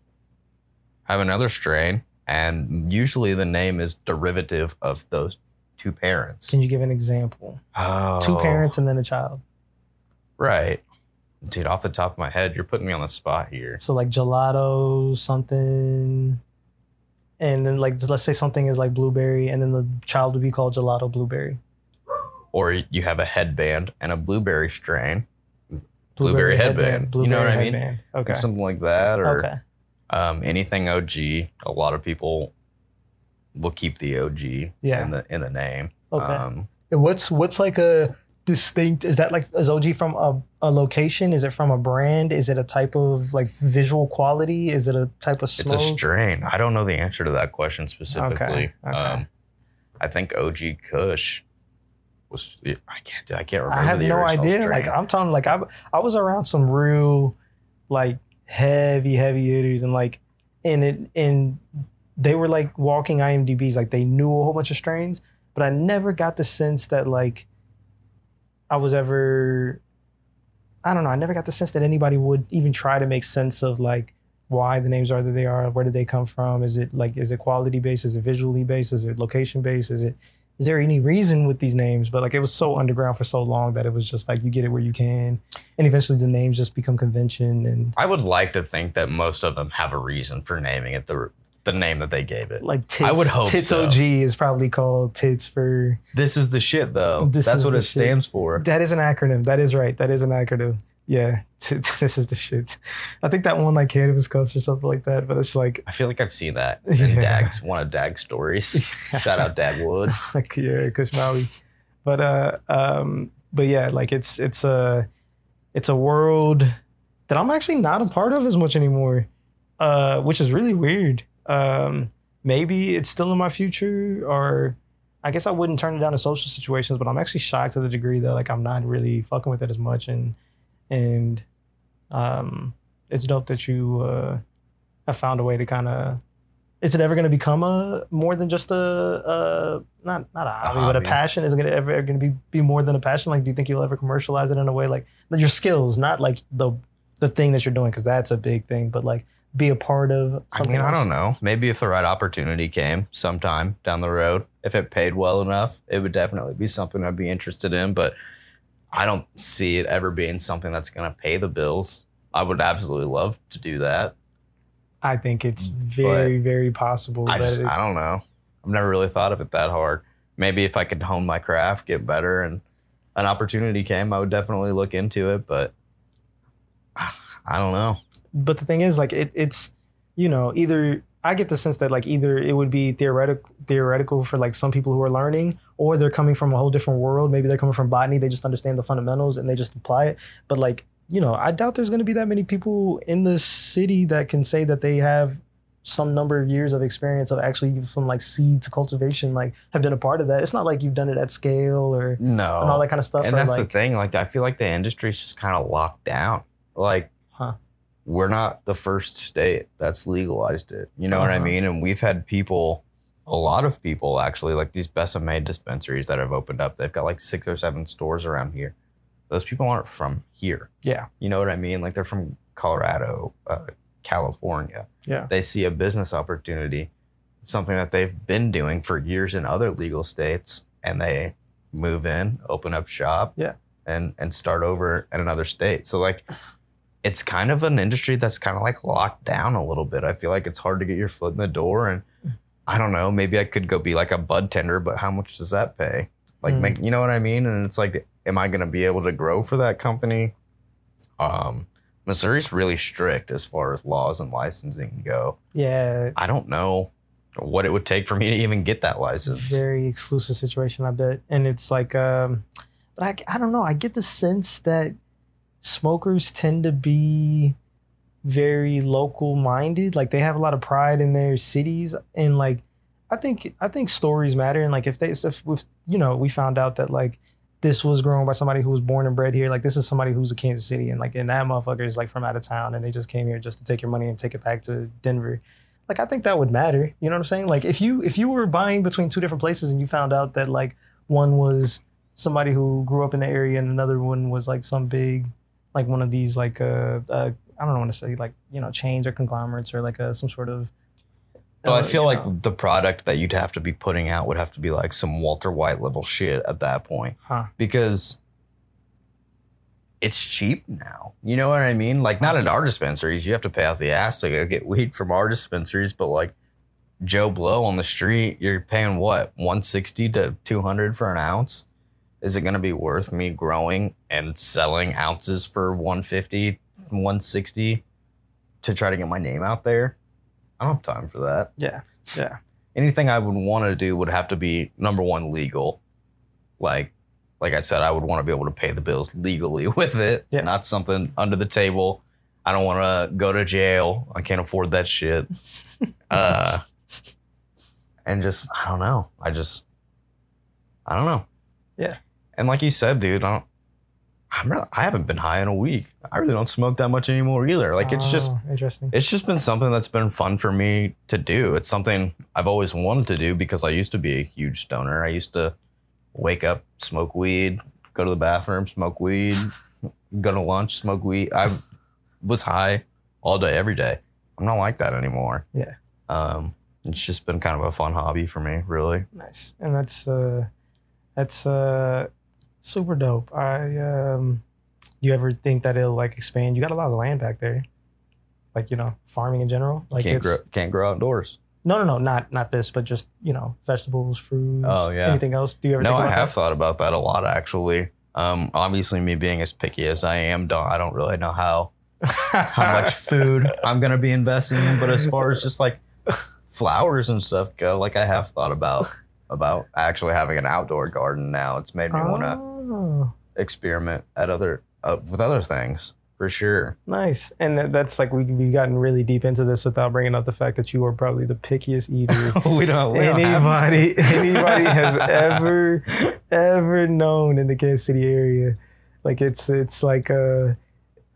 have another strain, and usually the name is derivative of those two parents. Can you give an example? oh, Two parents and then a child. Right. Dude, off the top of my head, you're putting me on the spot here. So like gelato, something, and then like let's say something is like blueberry, and then the child would be called gelato blueberry. Or you have a headband and a blueberry strain, Blueberry headband. You know what I mean? Okay. something like that, or okay. um, anything OG. A lot of people will keep the OG Yeah. in the in the name. Okay. Um, And what's what's like a distinct? Is that like is OG from a, a location? Is it from a brand? Is it a type of like visual quality? Is it a type of it's a strain. I don't know the answer to that question specifically. okay. Um, I think OG Kush was. I can't. I can't remember. I have no idea. strain. Like I'm talking like I I was around some real, like heavy heavy hitters, and like, and it and they were like walking IMDb's. Like they knew a whole bunch of strains, but I never got the sense that like I was ever. I don't know. I never got the sense that anybody would even try to make sense of like why the names are that they are. Where did they come from? Is it like is it quality based? Is it visually based? Is it location based? Is it is there any reason with these names? But like it was so underground for so long that it was just like you get it where you can, and eventually the names just become convention and I would like to think that most of them have a reason for naming it the the name that they gave it. like tits. I would hope tits so. OG is probably called tits for. This is the shit, though. That's what it shit. stands for. That is an acronym. That is right. That is an acronym. Yeah, this is the shit. I think that one like cannabis cups or something like that. But it's like, I feel like I've seen that in Yeah. Dag's one of Dag's stories. Shout out Dagwood. like yeah, Kush Maui. But uh um but yeah, like it's it's a it's a world that I'm actually not a part of as much anymore. Uh which is really weird. Um maybe it's still in my future or I guess I wouldn't turn it down in social situations, but I'm actually shocked to the degree that like I'm not really fucking with it as much and and um it's dope that you uh have found a way to kind of is it ever going to become a more than just a, a not not a hobby, but a hobby. passion? passion? Is it gonna ever going to be be more than a passion? Like, do you think you'll ever commercialize it in a way like your skills, not like the the thing that you're doing, because that's a big thing, but like be a part of I something. mean, I don't know. Maybe if the right opportunity came sometime down the road, if it paid well enough, it would definitely be something I'd be interested in. But I don't see it ever being something that's going to pay the bills. I would absolutely love to do that. I think it's mm, very very possible. I just, it- I don't know. I've never really thought of it that hard. Maybe if I could hone my craft, get better, and an opportunity came, I would definitely look into it. But I don't know. but the thing is like it, it's you know either i get the sense that like either it would be theoretical theoretical for like some people who are learning or they're coming from a whole different world maybe they're coming from botany they just understand the fundamentals and they just apply it but like you know i doubt there's going to be that many people in this city that can say that they have some number of years of experience of actually from like seed to cultivation like have been a part of that it's not like you've done it at scale or No. and all that kind of stuff and or, that's like the thing. Like, I feel like the industry's just kind of locked down. Like, Huh. we're not the first state that's legalized it. You know what I Uh-huh. mean? And we've had people, a lot of people actually, like these Besame dispensaries that have opened up. They've got like six or seven stores around here. Those people aren't from here. yeah You know what I mean? Like, they're from Colorado, uh, California. Yeah. They see a business opportunity, something that they've been doing for years in other legal states, and they move in, open up shop, Yeah. and and start over in another state. So like, it's kind of an industry that's kind of like locked down a little bit. I feel like it's hard to get your foot in the door, and I don't know. Maybe I could go be like a bud tender, but how much does that pay? Like, Mm. make you know what I mean? And it's like, am I going to be able to grow for that company? Um, Missouri's really strict as far as laws and licensing go. yeah I don't know what it would take for me to even get that license. very exclusive situation, I bet. And it's like, um, but I, I don't know. I get the sense that smokers tend to be very local minded. Like they have a lot of pride in their cities, and like I think I think stories matter. And like if they if, you know we found out that like this was grown by somebody who was born and bred here, like this is somebody who's a Kansas City, and like and that motherfucker is like from out of town, and they just came here just to take your money and take it back to Denver like I think that would matter. You know what I'm saying? Like if you if you were buying between two different places and you found out that like one was somebody who grew up in the area, and another one was like some big, like one of these like uh, uh I don't want to say like you know chains or conglomerates or like a some sort of. Well, I uh, feel like know, the product that you'd have to be putting out would have to be like some Walter White level shit at that point huh? because it's cheap now. You know what I mean? Like not at our dispensaries. You have to pay out the ass to go get weed from our dispensaries, but like Joe Blow on the street, you're paying what, 160 to 200 for an ounce? Is it going to be worth me growing and selling ounces for 150, 160 to try to get my name out there? I don't have time for that. Yeah, yeah. Anything I would want to do would have to be number one legal. Like like I said, I would want to be able to pay the bills legally with it, Yeah. not something under the table. I don't want to go to jail. I can't afford that shit. uh, and just I don't know. I just I don't know. Yeah. And like you said, dude, I don't. I'm I haven't been high in a week. I really don't smoke that much anymore either. Like it's just Oh, interesting. it's just been something that's been fun for me to do. It's something I've always wanted to do because I used to be a huge stoner. I used to wake up, smoke weed, go to the bathroom, smoke weed, go to lunch, smoke weed. I was high all day, every day. I'm not like that anymore. Yeah. Um, it's just been kind of a fun hobby for me, really. Nice, and that's uh, that's uh, super dope. I um, do you ever think that it'll like expand? You got a lot of land back there, like you know, farming in general. Like can't grow, can't grow outdoors. no, no, no, not not this, but just you know, vegetables, fruits. Oh, yeah. Anything else? Do you ever? No, I have thought about that a lot actually. Um, obviously, me being as picky as I am, don't I don't really know how how much food I'm gonna be investing in. But as far as just like flowers and stuff go, like I have thought about about actually having an outdoor garden now. It's made me want to Oh, experiment at other uh, with other things for sure. nice, and that's like we we've gotten really deep into this without bringing up the fact that you are probably the pickiest eater we don't. We don't anybody anybody has ever ever known in the Kansas City area. Like it's it's like uh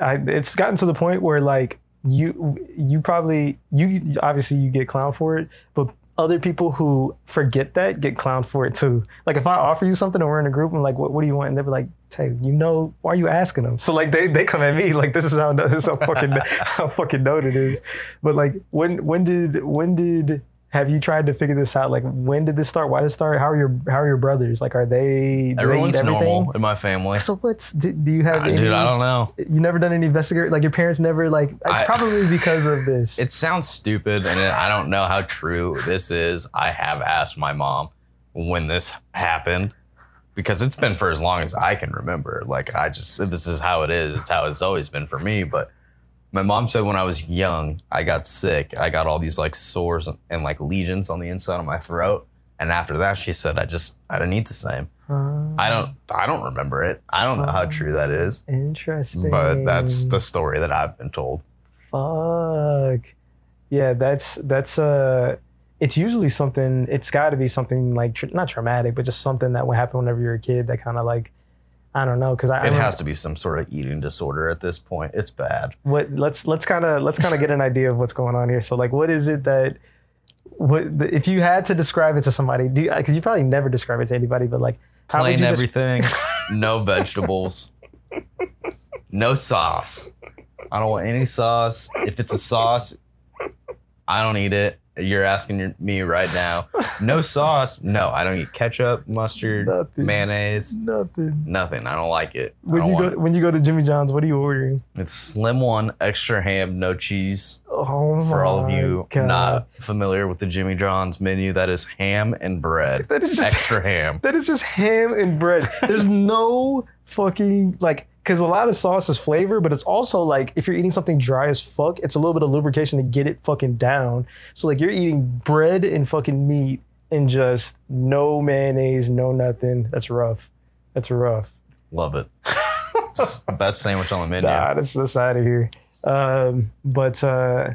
I it's gotten to the point where like you you probably you obviously you get clown for it, but other people who forget that get clowned for it too. Like if I offer you something and we're in a group, I'm like, what, what do you want? And they're like, hey, you know, why are you asking them? So like they, they come at me like this is how this is how fucking how fucking known it is. But like when when did when did have you tried to figure this out? Like when did this start? Why did it start? How are your how are your brothers? Like are they do they Everyone's eat normal in my family. So what's do, do you have? Uh, any, Dude, I don't know. You never done any investigate? Like your parents never like? It's I- probably because of this. It sounds stupid, and it, I don't know how true this is. I have asked my mom when this happened because it's been for as long as I can remember. Like I just this is how it is. It's how it's always been for me. But my mom said when I was young, I got sick. I got all these like sores and, and like lesions on the inside of my throat. And after that, she said I just I didn't eat the same. Uh, I don't I don't remember it. I don't know how true that is. Interesting. But that's the story that I've been told. fuck. Yeah, that's that's uh it's usually something. It's got to be something like not traumatic, but just something that would happen whenever you're a kid. That kind of like I don't know because I, I It don't- has to be some sort of eating disorder at this point. It's bad. what let's let's kind of let's kind of get an idea of what's going on here. So like, what is it that what if you had to describe it to somebody? Do because you, probably never describe it to anybody, but like how would Plain you des- everything, no vegetables, no sauce. I don't want any sauce. If it's a sauce, I don't eat it. You're asking me right now. No sauce? No, I don't eat ketchup, mustard, Nothing. mayonnaise, nothing. nothing. I don't like it. When you go when you go to Jimmy John's, what are you ordering? It's slim one, extra ham, no cheese. Oh For all of you God. not familiar with the Jimmy John's menu, that is ham and bread. That is just Extra ham. That is just ham and bread. There's no fucking like because a lot of sauce is flavor, but it's also like if you're eating something dry as fuck, it's a little bit of lubrication to get it fucking down. So like you're eating bread and fucking meat and just no mayonnaise, no nothing. That's rough. That's rough. Love it. It's the best sandwich on the menu. Nah, that's that's out of here. Um, but uh,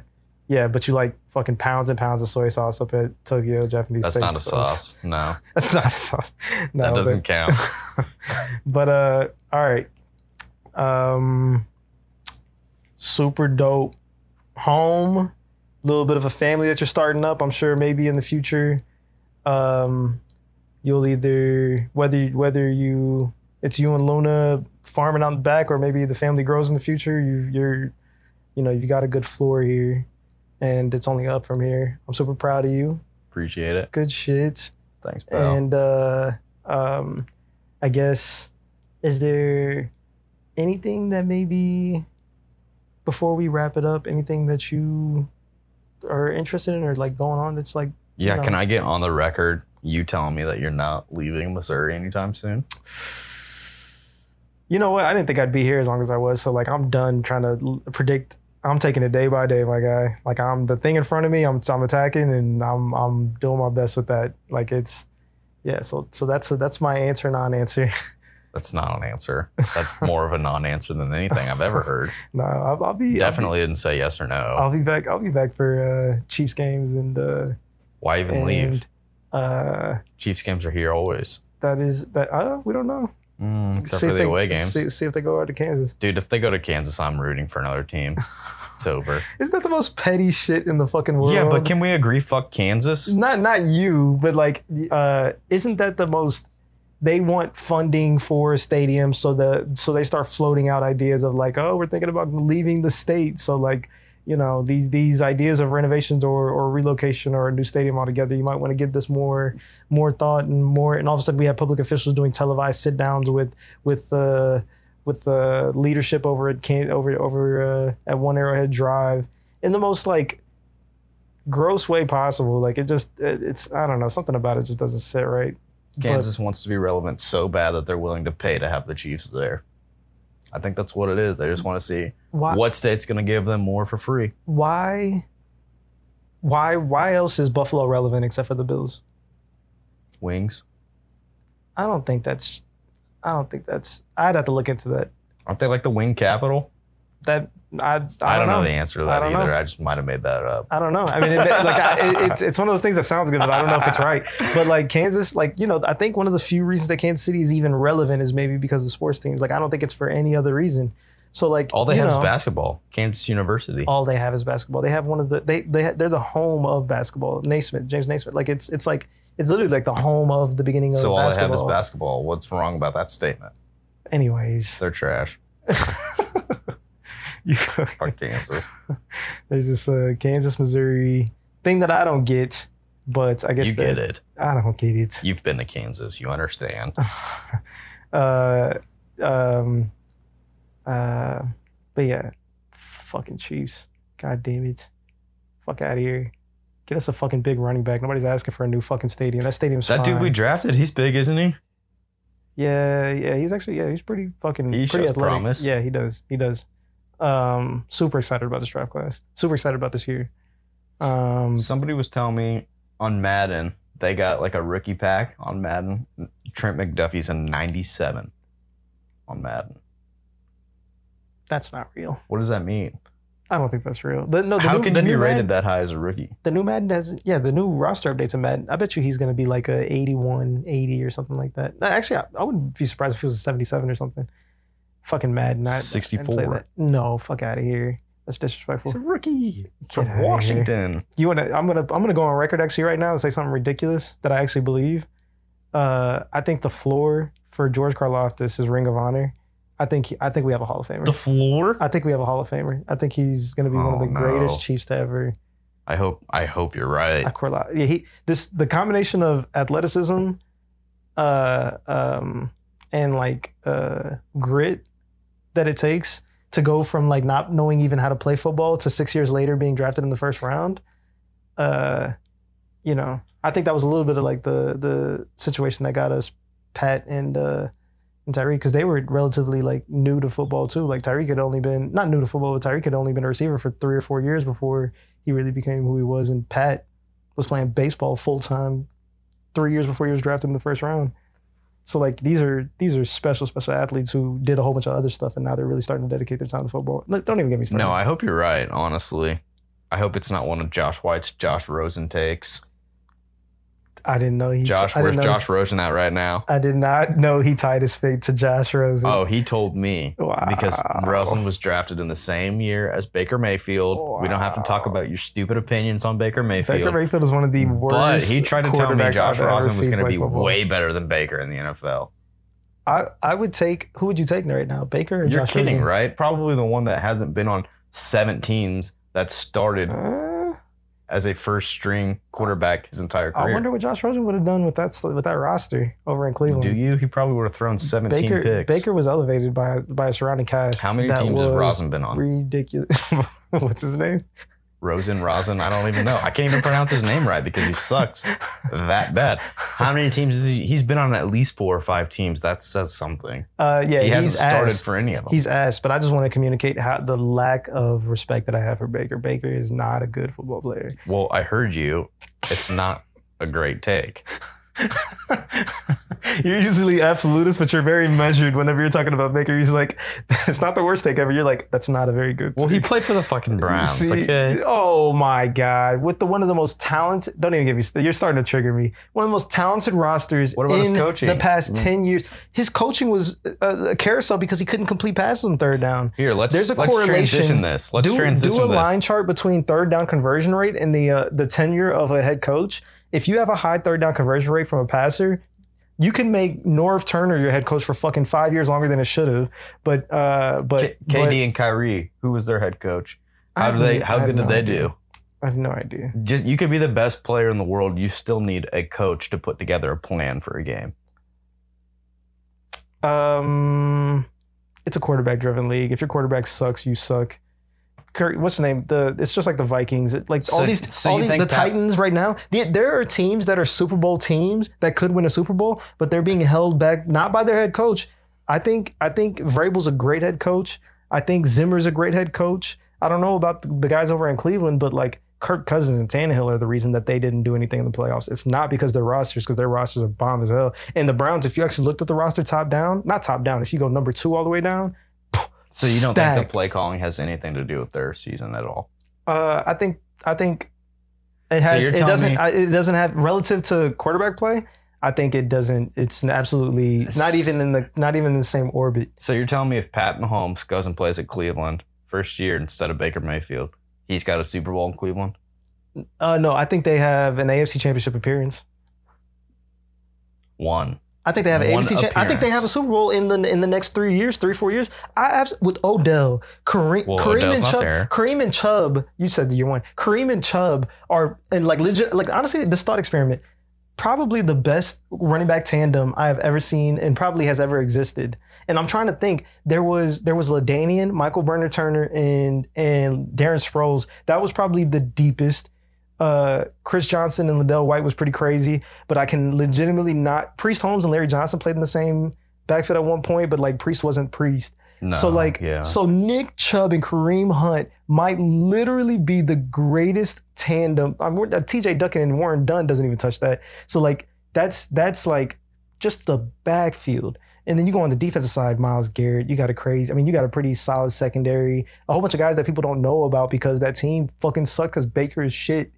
yeah, but you like fucking pounds and pounds of soy sauce up at Tokyo Japanese. That's not a sauce. No, That's not a sauce. No, that doesn't count. but uh all right um super dope home a little bit of a family that you're starting up i'm sure maybe in the future um you'll either whether whether you it's you and Luna farming out the back, or maybe the family grows in the future. You you're you know you've got a good floor here, and it's only up from here. I'm super proud of you. Appreciate it. Good shit. Thanks, pal. And uh, um, I guess is there anything that maybe before we wrap it up, anything that you are interested in or like going on that's like yeah, no. can I get on the record you telling me that you're not leaving Missouri anytime soon? you know what? I didn't think I'd be here as long as I was. So like I'm done trying to l- predict. I'm taking it day by day, my guy. Like I'm the thing in front of me. I'm I'm attacking and I'm I'm doing my best with that. Like it's yeah. So so that's that's my answer, non-answer. That's not an answer. That's more of a non-answer than anything I've ever heard. no, I'll, I'll be Definitely didn't say yes or no. I'll be, back. I'll be back for uh, Chiefs games and uh, Why even and leave? uh, Chiefs games are here always, that is that. Uh, we don't know. mm, except See for the they- away games. See, see if they go out to Kansas. Dude, if they go to Kansas, I'm rooting for another team. It's over. Isn't that the most petty shit in the fucking world? yeah, but can we agree? Fuck Kansas. not not you, but like, uh, isn't that the most? They want funding for a stadium, so the so they start floating out ideas of like, oh, we're thinking about leaving the state, so like, you know, these these ideas of renovations or or relocation or a new stadium altogether, you might want to give this more more thought and more. And all of a sudden, we have public officials doing televised sit downs with with the with the leadership over at Can over over uh, at One Arrowhead Drive in the most like gross way possible. Like it just, it, it's I don't know, something about it just doesn't sit right. Kansas wants to be relevant so bad that they're willing to pay to have the Chiefs there. I think that's what it is. They just want to see Why? what state's going to give them more for free. Why? Why? Why else is Buffalo relevant except for the Bills? Wings. I don't think that's. I don't think that's. I'd have to look into that. Aren't they like the wing capital? That I. I, I, don't know. know the answer to that don't either. know. I just might have made that up. I don't know. I mean, it, like I, it, it's it's one of those things that sounds good, but I don't know if it's right. But like Kansas, like you know, I think one of the few reasons that Kansas City is even relevant is maybe because of sports teams. Like I don't think it's for any other reason. So like All they have is basketball. Kansas University. all they have is basketball. They have one of the they they they're the home of basketball. Naismith, James Naismith. Like it's it's like it's literally like the home of the beginning of So all they have is basketball. What's wrong about that statement? Anyways, They're trash. you, Fuck Kansas. there's this uh, Kansas Missouri thing that I don't get, but I guess You that- get it. I don't get it. You've been to Kansas. You understand. uh, um, uh, but yeah, fucking Chiefs. God damn it. Fuck out of here. Get us a fucking big running back. Nobody's asking for a new fucking stadium. That stadium's That dude we drafted, he's big, isn't he? Yeah, yeah, he's actually yeah, he's pretty fucking He pretty athletic. promise. Yeah, he does. He does. Um, super excited about this draft class. Super excited about this year. Um, Somebody was telling me on Madden, they got like a rookie pack on Madden. Trent McDuffie's a 97 on Madden. that's not real. What does that mean? I don't think that's real. The, no, the How new, can the you be rated Madden, that high as a rookie? The new Madden has yeah, the new roster updates in Madden. I bet you he's gonna be like a 81, 80 or something like that. No, actually, I, I wouldn't be surprised if he was a 77 or something. Fucking Madden. I- I 64. that. No, fuck out of here. That's disrespectful. He's a rookie Get from. Washington. You wanna? I'm gonna. I'm gonna go on record actually right now and say something ridiculous that I actually believe. Uh, I think the floor for George Karlaftis is Ring of Honor. I think. he- I think we have a Hall of Famer. The floor? I think we have a Hall of Famer. I think he's gonna be one of Oh, the greatest. Chiefs to ever. I hope I hope you're right. Yeah, he. This the combination of athleticism, uh, um, and like uh grit that it takes to go from like not knowing even how to play football to six years later being drafted in the first round. Uh, you know, I think that was a little bit of like the the situation that got us Pat and uh and Tyreek because they were relatively like new to football too. Like Tyreek had only been not new to football, but Tyreek had only been a receiver for three or four years before he really became who he was. And Pat was playing baseball full time three years before he was drafted in the first round. So like these are these are special special athletes who did a whole bunch of other stuff and now they're really starting to dedicate their time to football. Look, don't even get me started. No, I hope you're right, honestly. I hope it's not one of Josh White's Josh Rosen takes. I didn't know he. Josh, I where's Josh Rosen at right now? I did not know he tied his fate to Josh Rosen. Oh, he told me wow. because Rosen was drafted in the same year as Baker Mayfield. We don't have to talk about your stupid opinions on Baker Mayfield. Baker Mayfield is one of the worst. but he tried to tell me Josh Rosen was going to be football. way better than Baker in the NFL. I, I would take. Who would you take right now, Baker or You're Josh kidding, Rosen? right? Probably the one that hasn't been on seven teams that started Uh, as a first string quarterback his entire career. I wonder what Josh Rosen would have done with that with that roster over in Cleveland. Do you? He probably would have thrown 17 Baker picks. Baker was elevated by by a surrounding cast. How many teams has Rosen been on? Ridiculous. What's his name? Rosen, Rosen, I don't even know. I can't even pronounce his name right because he sucks that bad. How many teams is he? He's been on at least four or five teams. That says something. Uh, yeah, he hasn't he's started ass. for any of them. He's ass, but I just want to communicate how the lack of respect that I have for Baker. Baker is not a good football player. well, I heard you. It's not a great take. you're usually absolutist, but you're very measured whenever you're talking about Baker. You're like, it's not the worst take ever. You're like, that's not a very good. Well, he played for the fucking Browns. See, okay. Oh my God! With the one of the most talented, don't even give me. You're starting to trigger me. One of the most talented rosters What about his in coaching? the past Mm. ten years. His coaching was a, a carousel because he couldn't complete passes on third down. Here, let's There's a let's correlation. transition this. Let's do, transition do a this. line chart between third down conversion rate and the uh, the tenure of a head coach. If you have a high third down conversion rate from a passer, you can make Norv Turner your head coach for fucking five years longer than it should have. But uh, but, K- but KD and Kyrie, who was their head coach? How do they? How good did they idea. do? I have no idea. Just you could be the best player in the world. You still need a coach to put together a plan for a game. Um, it's a quarterback driven league. If your quarterback sucks, you suck. Kurt, what's the name? The it's just like the Vikings. It, like all these, so all these the that- Titans right now. The, there are teams that are Super Bowl teams that could win a Super Bowl, but they're being held back not by their head coach. I think I think Vrabel's a great head coach. I think Zimmer's a great head coach. I don't know about the, the guys over in Cleveland, but like Kirk Cousins and Tannehill are the reason that they didn't do anything in the playoffs. It's not because their rosters, because their rosters are bomb as hell. And the Browns, if you actually looked at the roster top down, not top down, if you go number two all the way down, So you don't think Stacked. the play calling has anything to do with their season at all? Uh, I think I think it has. you're it doesn't. me- I, it doesn't have relative to quarterback play. I think it doesn't. It's absolutely not even in the not even in the same orbit. So you're telling me if Pat Mahomes goes and plays at Cleveland first year instead of Baker Mayfield, he's got a Super Bowl in Cleveland? Uh, no, I think they have an AFC Championship appearance. One. I think they have an One AFC. Cha- I think they have a Super Bowl in the in the next three years, three four years. I abs- with Odell, Kareem, Well, Kareem Odell's and Chubb. Kareem and Chubb. You said the year one. Kareem and Chubb are and like legit. Like honestly, this thought experiment, probably the best running back tandem I have ever seen and probably has ever existed. And I'm trying to think. There was there was LaDainian, Michael Burner Turner, and and Darren Sproles. That was probably the deepest. Uh, Chris Johnson and LenDale White was pretty crazy, but I can legitimately not. Priest Holmes and Larry Johnson played in the same backfield at one point, but like Priest wasn't Priest. No. so like, yeah. so Nick Chubb and Kareem Hunt might literally be the greatest tandem. I mean, T.J. Duckett and Warrick Dunn doesn't even touch that. So like, that's that's like just the backfield. And then you go on the defensive side, Myles Garrett. You got a crazy. I mean, you got a pretty solid secondary. A whole bunch of guys that people don't know about because that team fucking sucked because Baker is shit.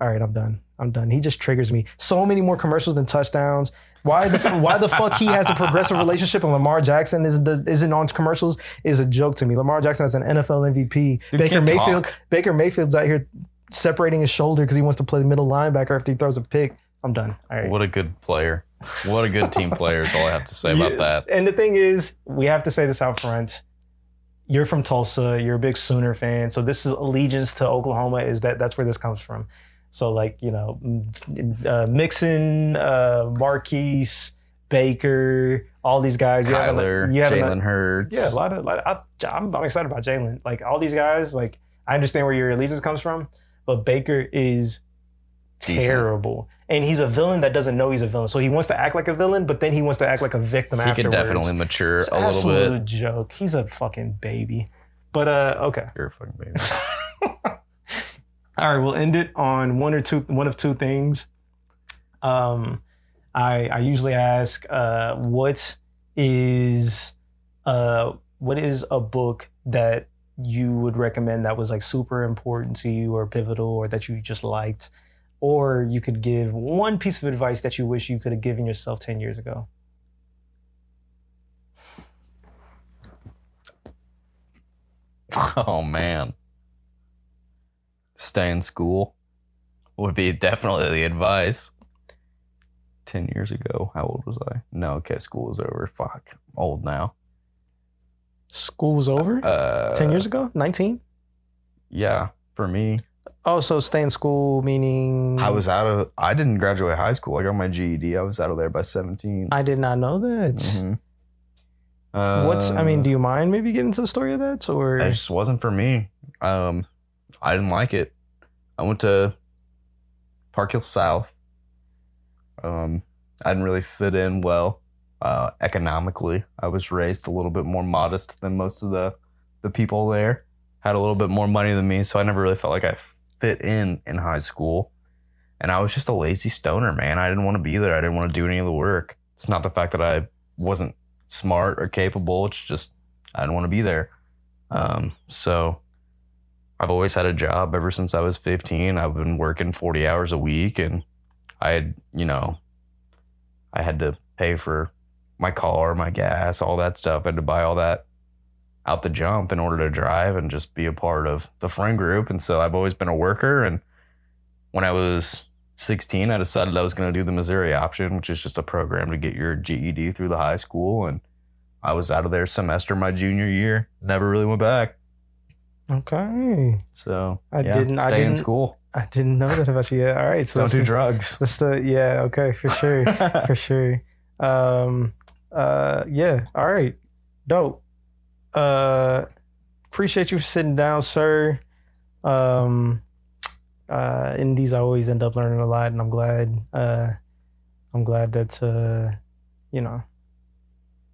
All right, I'm done. I'm done. He just triggers me. So many more commercials than touchdowns. Why the why the fuck he has a progressive relationship and Lamar Jackson is isn't on commercials is a joke to me. Lamar Jackson has an NFL MVP. Dude Baker Mayfield talk. Baker Mayfield's out here separating his shoulder because he wants to play middle linebacker after he throws a pick. I'm done. All right. What a good player. What a good team player is all I have to say about Yeah. that. And the thing is, we have to say this out front. You're from Tulsa. You're a big Sooner fan, so this is allegiance to Oklahoma. Is that that's where this comes from? So like you know, uh, Mixon, uh, Marquise, Baker, all these guys. You have a- Kyler, you have Jalen Hurts. yeah, a lot of. Lot of I, I'm, I'm excited about Jalen. Like all these guys. Like I understand where your allegiance comes from, but Baker is Decent. terrible, and he's a villain that doesn't know he's a villain. So he wants to act like a villain, but then he wants to act like a victim He afterwards. definitely mature It's a little bit absolute bit. joke. He's a fucking baby. But uh, okay. You're a fucking baby. All right, we'll end it on one or two, one of two things. Um, I I usually ask, uh, what is, uh, what is a book that you would recommend that was like super important to you or pivotal or that you just liked? or you could give one piece of advice that you wish you could have given yourself 10 years ago. Oh man. Stay in school would be definitely the advice. 10 years ago, how old was I? No, okay, school was over. Fuck. I'm old now. School was over Uh 10 years ago? 19? Yeah, for me. Oh, so stay in school meaning I was out of I didn't graduate high school. I got my GED. I was out of there by 17. I did not know that. Mhm. What's I mean, Uh, do you mind maybe getting to the story of that or it just wasn't for me. Um, I didn't like it. I went to Park Hill South. Um, I didn't really fit in well uh, economically. I was raised a little bit more modest than most of the the people there. Had a little bit more money than me, so I never really felt like I fit in in high school. And I was just a lazy stoner, man. I didn't want to be there. I didn't want to do any of the work. It's not the fact that I wasn't smart or capable. It's just I didn't want to be there. Um, so I've always had a job ever since I was 15. I've been working 40 hours a week and I had, you know, I had to pay for my car, my gas, all that stuff. I had to buy all that out the jump in order to drive and just be a part of the friend group. And so I've always been a worker. And when I was 16, I decided I was going to do the Missouri option, which is just a program to get your GED through the high school. And I was out of there semester my junior year. Never really went back. Okay. So I yeah, didn't- I stay in didn't- school. I didn't know that about you yet. All right. So Don't do the, drugs. that's the yeah, okay, for sure. for sure. Um uh yeah, all right. Dope. Uh appreciate you for sitting down, sir. Um uh in these I always end up learning a lot and I'm glad uh I'm glad that uh you know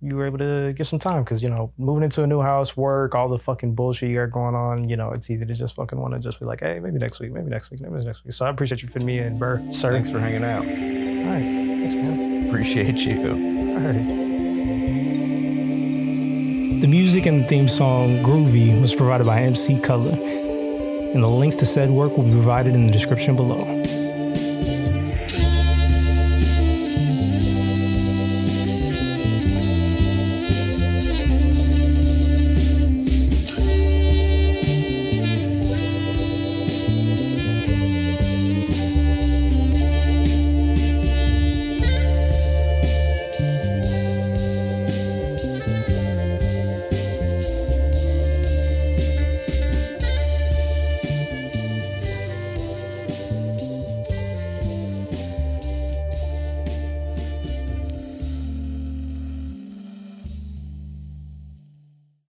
you were able to get some time because you know moving into a new house, work, all the fucking bullshit you got going on, you know, it's easy to just fucking want to just be like, hey, maybe next week, maybe next week, maybe next week. So I appreciate you fitting me in, Burr, sir. Thanks for hanging out. All right, thanks, man. Appreciate you. All right. The music and the theme song Groovy was provided by MC Cullah, and the links to said work will be provided in the description below.